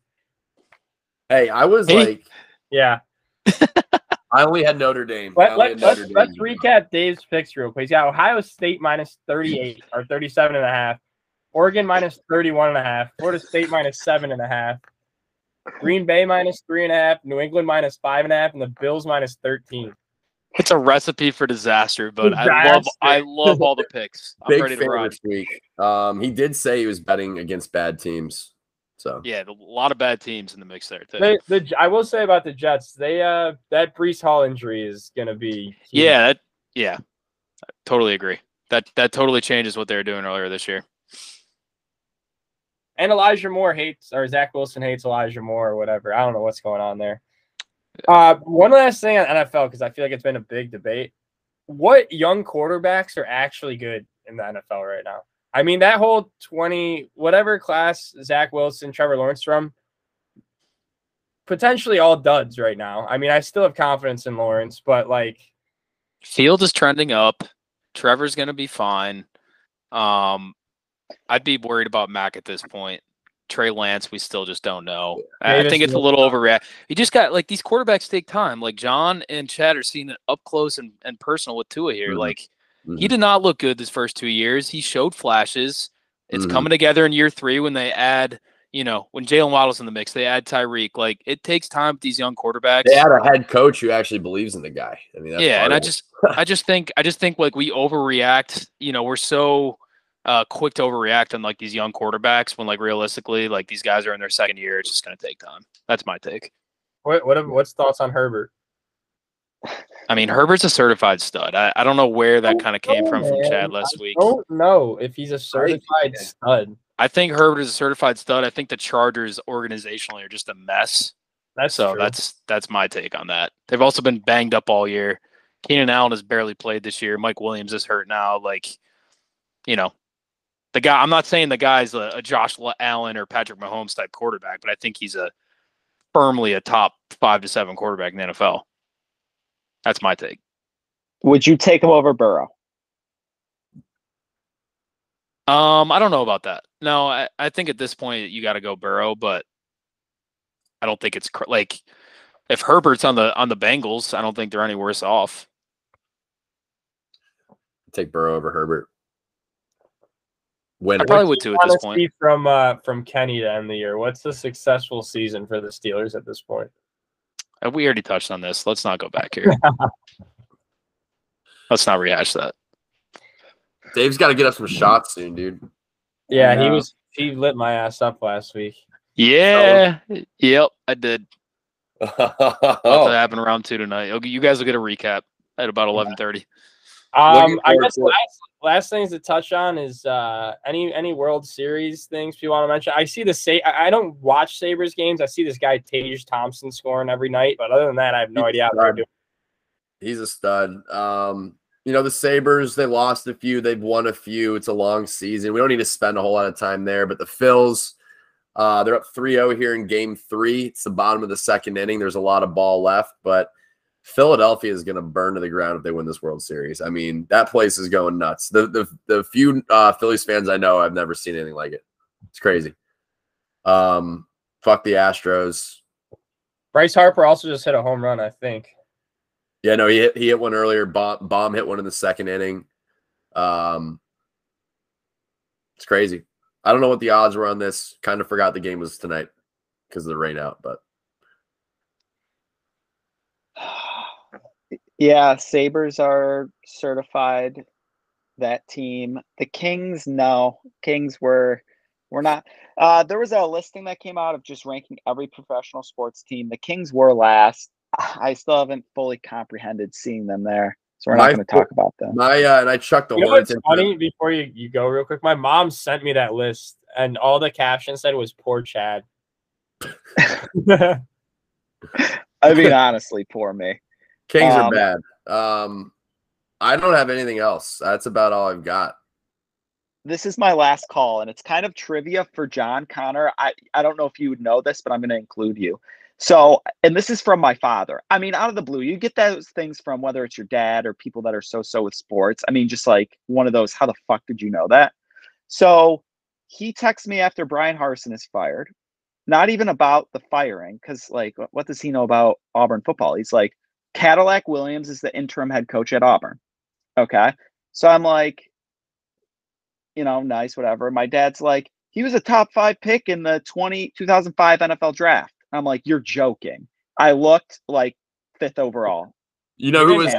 Hey, I was Hey. like, Yeah. I only had Notre Dame. Let, let, had let's Notre let's Dame. recap Dave's picks real quick. He's Ohio State minus 38 or 37 and a half. Oregon minus 31 and a half. Florida State minus seven and a half. Green Bay minus three and a half. New England minus five and a half. And the Bills minus 13. It's a recipe for disaster, but I love I love all the picks. I'm Big ready to fan ride. this week. Um, he did say he was betting against bad teams. So Yeah, a lot of bad teams in the mix there too. The, the, I will say about the Jets, they uh that Breece Hall injury is gonna be huge. yeah, that, yeah, I totally agree. That that totally changes what they were doing earlier this year. And Elijah Moore hates, or Zach Wilson hates Elijah Moore or whatever. I don't know what's going on there. Uh, one last thing on NFL because I feel like it's been a big debate. What young quarterbacks are actually good in the NFL right now? I mean, that whole twenty whatever class Zach Wilson, Trevor Lawrence from, potentially all duds right now. I mean, I still have confidence in Lawrence, but like, Field is trending up. Trevor's going to be fine. Um, I'd be worried about Mac at this point. Trey Lance, we still just don't know. I I think it's a little overreact. You just got like these quarterbacks take time. Like John and Chad are seeing it up close and, and personal with Tua here. Mhm. Like he Mhm. did not look good this first two years. He showed flashes. It's Mhm. coming together in year three when they add, you know, when Jaylen Waddle's in the mix, they add Tyreek. Like it takes time with these young quarterbacks. They had a head coach who actually believes in the guy. I mean, that's yeah, and I just I just think I just think like we overreact. You know, we're so uh, quick to overreact on like these young quarterbacks when like realistically, like these guys are in their second year. It's just gonna take time. That's my take. What what what's thoughts on Herbert? I mean, Herbert's a certified stud. I, I don't know where that kind of came from from Man, Chad last week. I don't know if he's a certified stud. I think Herbert is a certified stud. I think the Chargers organizationally are just a mess. That's so true. that's that's my take on that. They've also been banged up all year. Keenan Allen has barely played this year. Mike Williams is hurt now. Like, you know, the guy. I'm not saying the guy's a, a Josh Allen or Patrick Mahomes type quarterback, but I think he's a firmly a top five to seven quarterback in the NFL. That's my take. Would you take him over Burrow? Um, I don't know about that. No, I, I think at this point you got to go Burrow, but I don't think it's cr- like if Herbert's on the on the Bengals, I don't think they're any worse off. take Burrow over Herbert. Win. I probably would too at this point. from uh from Kenny to end the year. What's the successful season for the Steelers at this point? Uh, We already touched on this. Let's not go back here. Let's not rehash that. Dave's got to get up some shots soon, dude. Yeah, he know. was he lit my ass up last week. Yeah. Yep, I did. That oh, happened around two tonight. Okay, You guys will get a recap at about eleven thirty. Um, I forward guess to it. last, last things to touch on is uh any any World Series things you want to mention. I see the say I don't watch Sabres games. I see this guy Tage Thompson scoring every night, but other than that, I have no He's idea how they're doing. he's a stud. Um, you know, the Sabres, they lost a few, they've won a few. It's a long season. We don't need to spend a whole lot of time there, but the Phils, uh, they're up 3-0 here in game three. It's the bottom of the second inning. There's a lot of ball left, but Philadelphia is going to burn to the ground if they win this World Series. I mean, that place is going nuts. The the, the few uh, Phillies fans I know, I've never seen anything like it. It's crazy. Um, fuck the Astros. Bryce Harper also just hit a home run, I think. Yeah, no, he hit, he hit one earlier. Bomb, bomb hit one in the second inning. Um, it's crazy. I don't know what the odds were on this. Kind of forgot the game was tonight because of the rain out, but Yeah, Sabres are certified. That team. The Kings, no. Kings were were not. Uh, there was a listing that came out of just ranking every professional sports team. The Kings were last. I still haven't fully comprehended seeing them there. So we're not going to talk about them. my uh, and I chucked the You know Hornets. what's funny? Before you, you go real quick, my mom sent me that list, and all the caption said was "Poor Chad." I mean, honestly, poor me. Kings are Um, bad. Um, I don't have anything else. That's about all I've got. This is my last call, and it's kind of trivia for John Connor. I, I don't know if you would know this, but I'm going to include you. So, and this is from my father. I mean, out of the blue, you get those things from whether it's your dad or people that are so so with sports. I mean, just like one of those, how the fuck did you know that? So he texts me after Bryan Harsin is fired, not even about the firing, because like, what does he know about Auburn football? He's like, Cadillac Williams is the interim head coach at Auburn. Okay. So I'm like, you know, nice, whatever. My dad's like, he was a top five pick in the 20, 2005 NFL draft. I'm like, you're joking. I looked like fifth overall. You know who was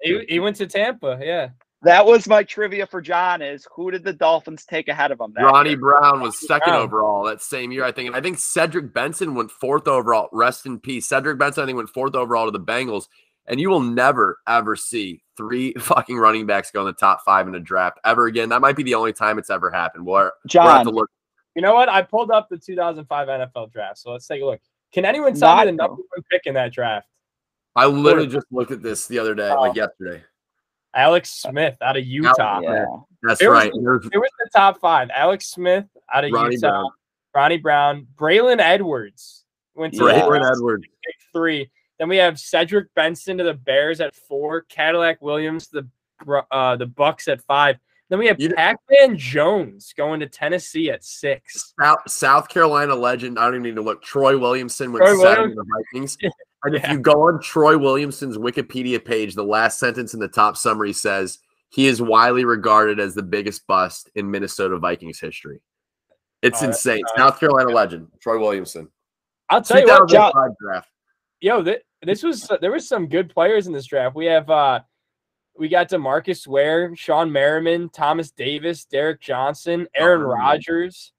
he, he went to Tampa. Yeah, That was my trivia for John is who did the Dolphins take ahead of him? That Ronnie year? Brown was second Brown. overall that same year, I think. And I think Cedric Benson went fourth overall. Rest in peace. Cedric Benson, I think, went fourth overall to the Bengals. And you will never, ever see three fucking running backs go in the top five in a draft ever again. That might be the only time it's ever happened. We'll, we'll have to look. you know what? I pulled up the 2005 NFL draft, so let's take a look. Can anyone tell me Not- the number one pick in that draft? I literally just looked at this the other day, like oh. yesterday. Alex Smith out of Utah. yeah. That's It was- right. There's It was the top five. Alex Smith out of Ronnie Utah. Brown. Ronnie Brown. Braylon Edwards went to. Braylon Edwards. three. Then we have Cedric Benson to the Bears at four. Cadillac Williams to the uh, the Bucs at five. Then we have Pac-Man Jones going to Tennessee at six. South, South Carolina legend. I don't even need to look. Troy Williamson went Troy seven Williams- to the Vikings. And if you go on Troy Williamson's Wikipedia page, the last sentence in the top summary says he is widely regarded as the biggest bust in Minnesota Vikings history. It's Oh, insane. nice. South Carolina legend, Troy Williamson. I'll tell you what, John, 2005 draft. yo, th- this was there was some good players in this draft. We have uh we got Demarcus Ware, Shawne Merriman, Thomas Davis, Derrick Johnson, Aaron Oh. Rodgers,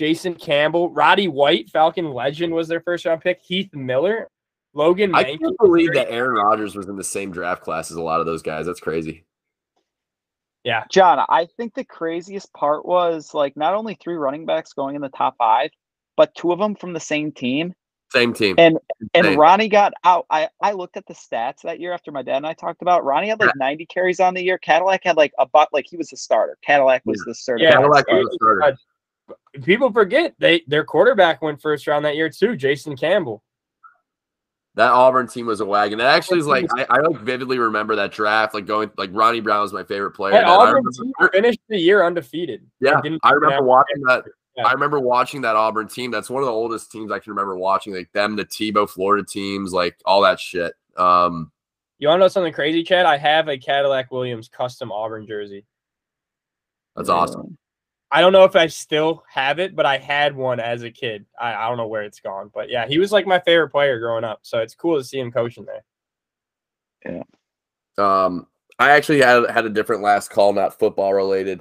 Jason Campbell, Roddy White, Falcon legend was their first round pick. Heath Miller, Logan I Mankey. can't believe that Aaron Rodgers was in the same draft class as a lot of those guys. That's crazy. Yeah, John, I think the craziest part was like not only three running backs going in the top five, but two of them from the same team. Same team. And and Insane. Ronnie got out. I, I looked at the stats that year after my dad and I talked about. Ronnie had like 90 carries on the year. Cadillac had like a butt like he was the starter. Cadillac was the starter. Yeah, Cadillac was a starter. People forget they their quarterback went first round that year too, Jason Campbell. That Auburn team was a wagon. That actually is like I, I like vividly remember that draft. Like going like Ronnie Brown was my favorite player. That Auburn remember- team finished the year undefeated. yeah, They I remember watching that. Yeah. I remember watching that Auburn team. That's one of the oldest teams I can remember watching. Like them, the Tebow Florida teams, like all that shit. Um, You want to know something crazy, Chad? I have a Cadillac Williams custom Auburn jersey. that's awesome. I don't know if I still have it, but I had one as a kid. I, I don't know where it's gone, but yeah, he was like my favorite player growing up. So it's cool to see him coaching there. Yeah. Um, I actually had had a different last call, not football related.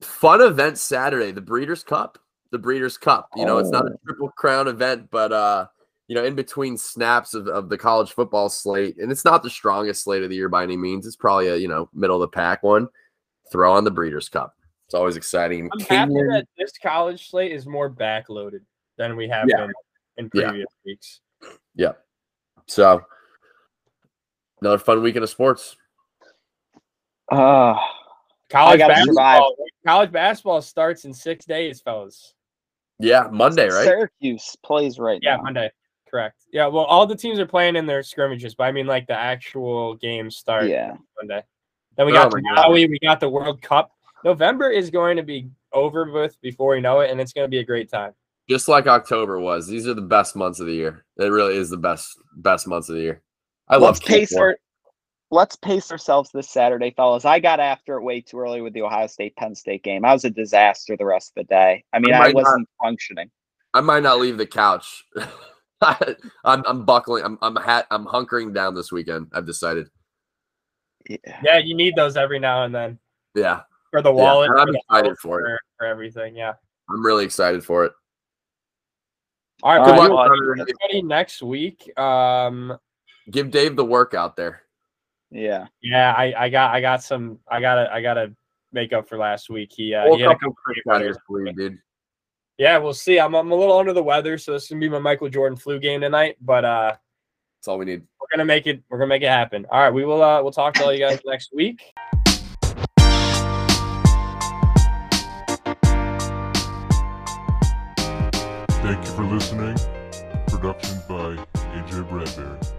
Fun event Saturday, the Breeders' Cup. The Breeders' Cup. You know, it's not a Oh. triple crown event, but uh, you know, in between snaps of, of the college football slate, and it's not the strongest slate of the year by any means. It's probably a you know middle of the pack one. Throw on the Breeders' Cup. It's always exciting. I'm happy that this college slate is more backloaded than we have Yeah. been in Yeah. previous weeks. Yep. So another fun weekend of sports. Uh, College gotta basketball, college basketball starts in six days, fellas. Yeah, Monday, right? Syracuse plays right Yeah, now. Monday. Correct. Yeah, well, all the teams are playing in their scrimmages, but I mean, like the actual games start Yeah. Monday. Then we Oh got my the Maui, we got the World Cup. November is going to be over with before we know it, and it's going to be a great time. Just like October was. These are the best months of the year. It really is the best best months of the year. I let's love pace our, let's pace ourselves this Saturday, fellas. I got after it way too early with the Ohio State Penn State game. I was a disaster the rest of the day. I mean, I I, might not- wasn't functioning. I might not leave the couch. I'm I'm buckling. I'm I'm hat. I'm hunkering down this weekend. I've decided. Yeah. Yeah, you need those every now and then Yeah, for the Yeah, wallet. and I'm for, excited for it. for everything. Yeah. I'm really excited for it. All right. Good well, luck, we'll well, everybody next week. Um, Give Dave the work out there. Yeah. yeah, I, I got I got some I gotta I gotta make up for last week. He uh, Pull he had a couple couple pretty Out of good your dude. Yeah, we'll see. I'm, I'm a little under the weather, so this is gonna be my Michael Jordan flu game tonight. But uh, That's all we need. we're gonna make it. We're gonna make it happen. All right, we will. Uh, we'll talk to all you guys next week. Listening. Production by AJ Bradbury.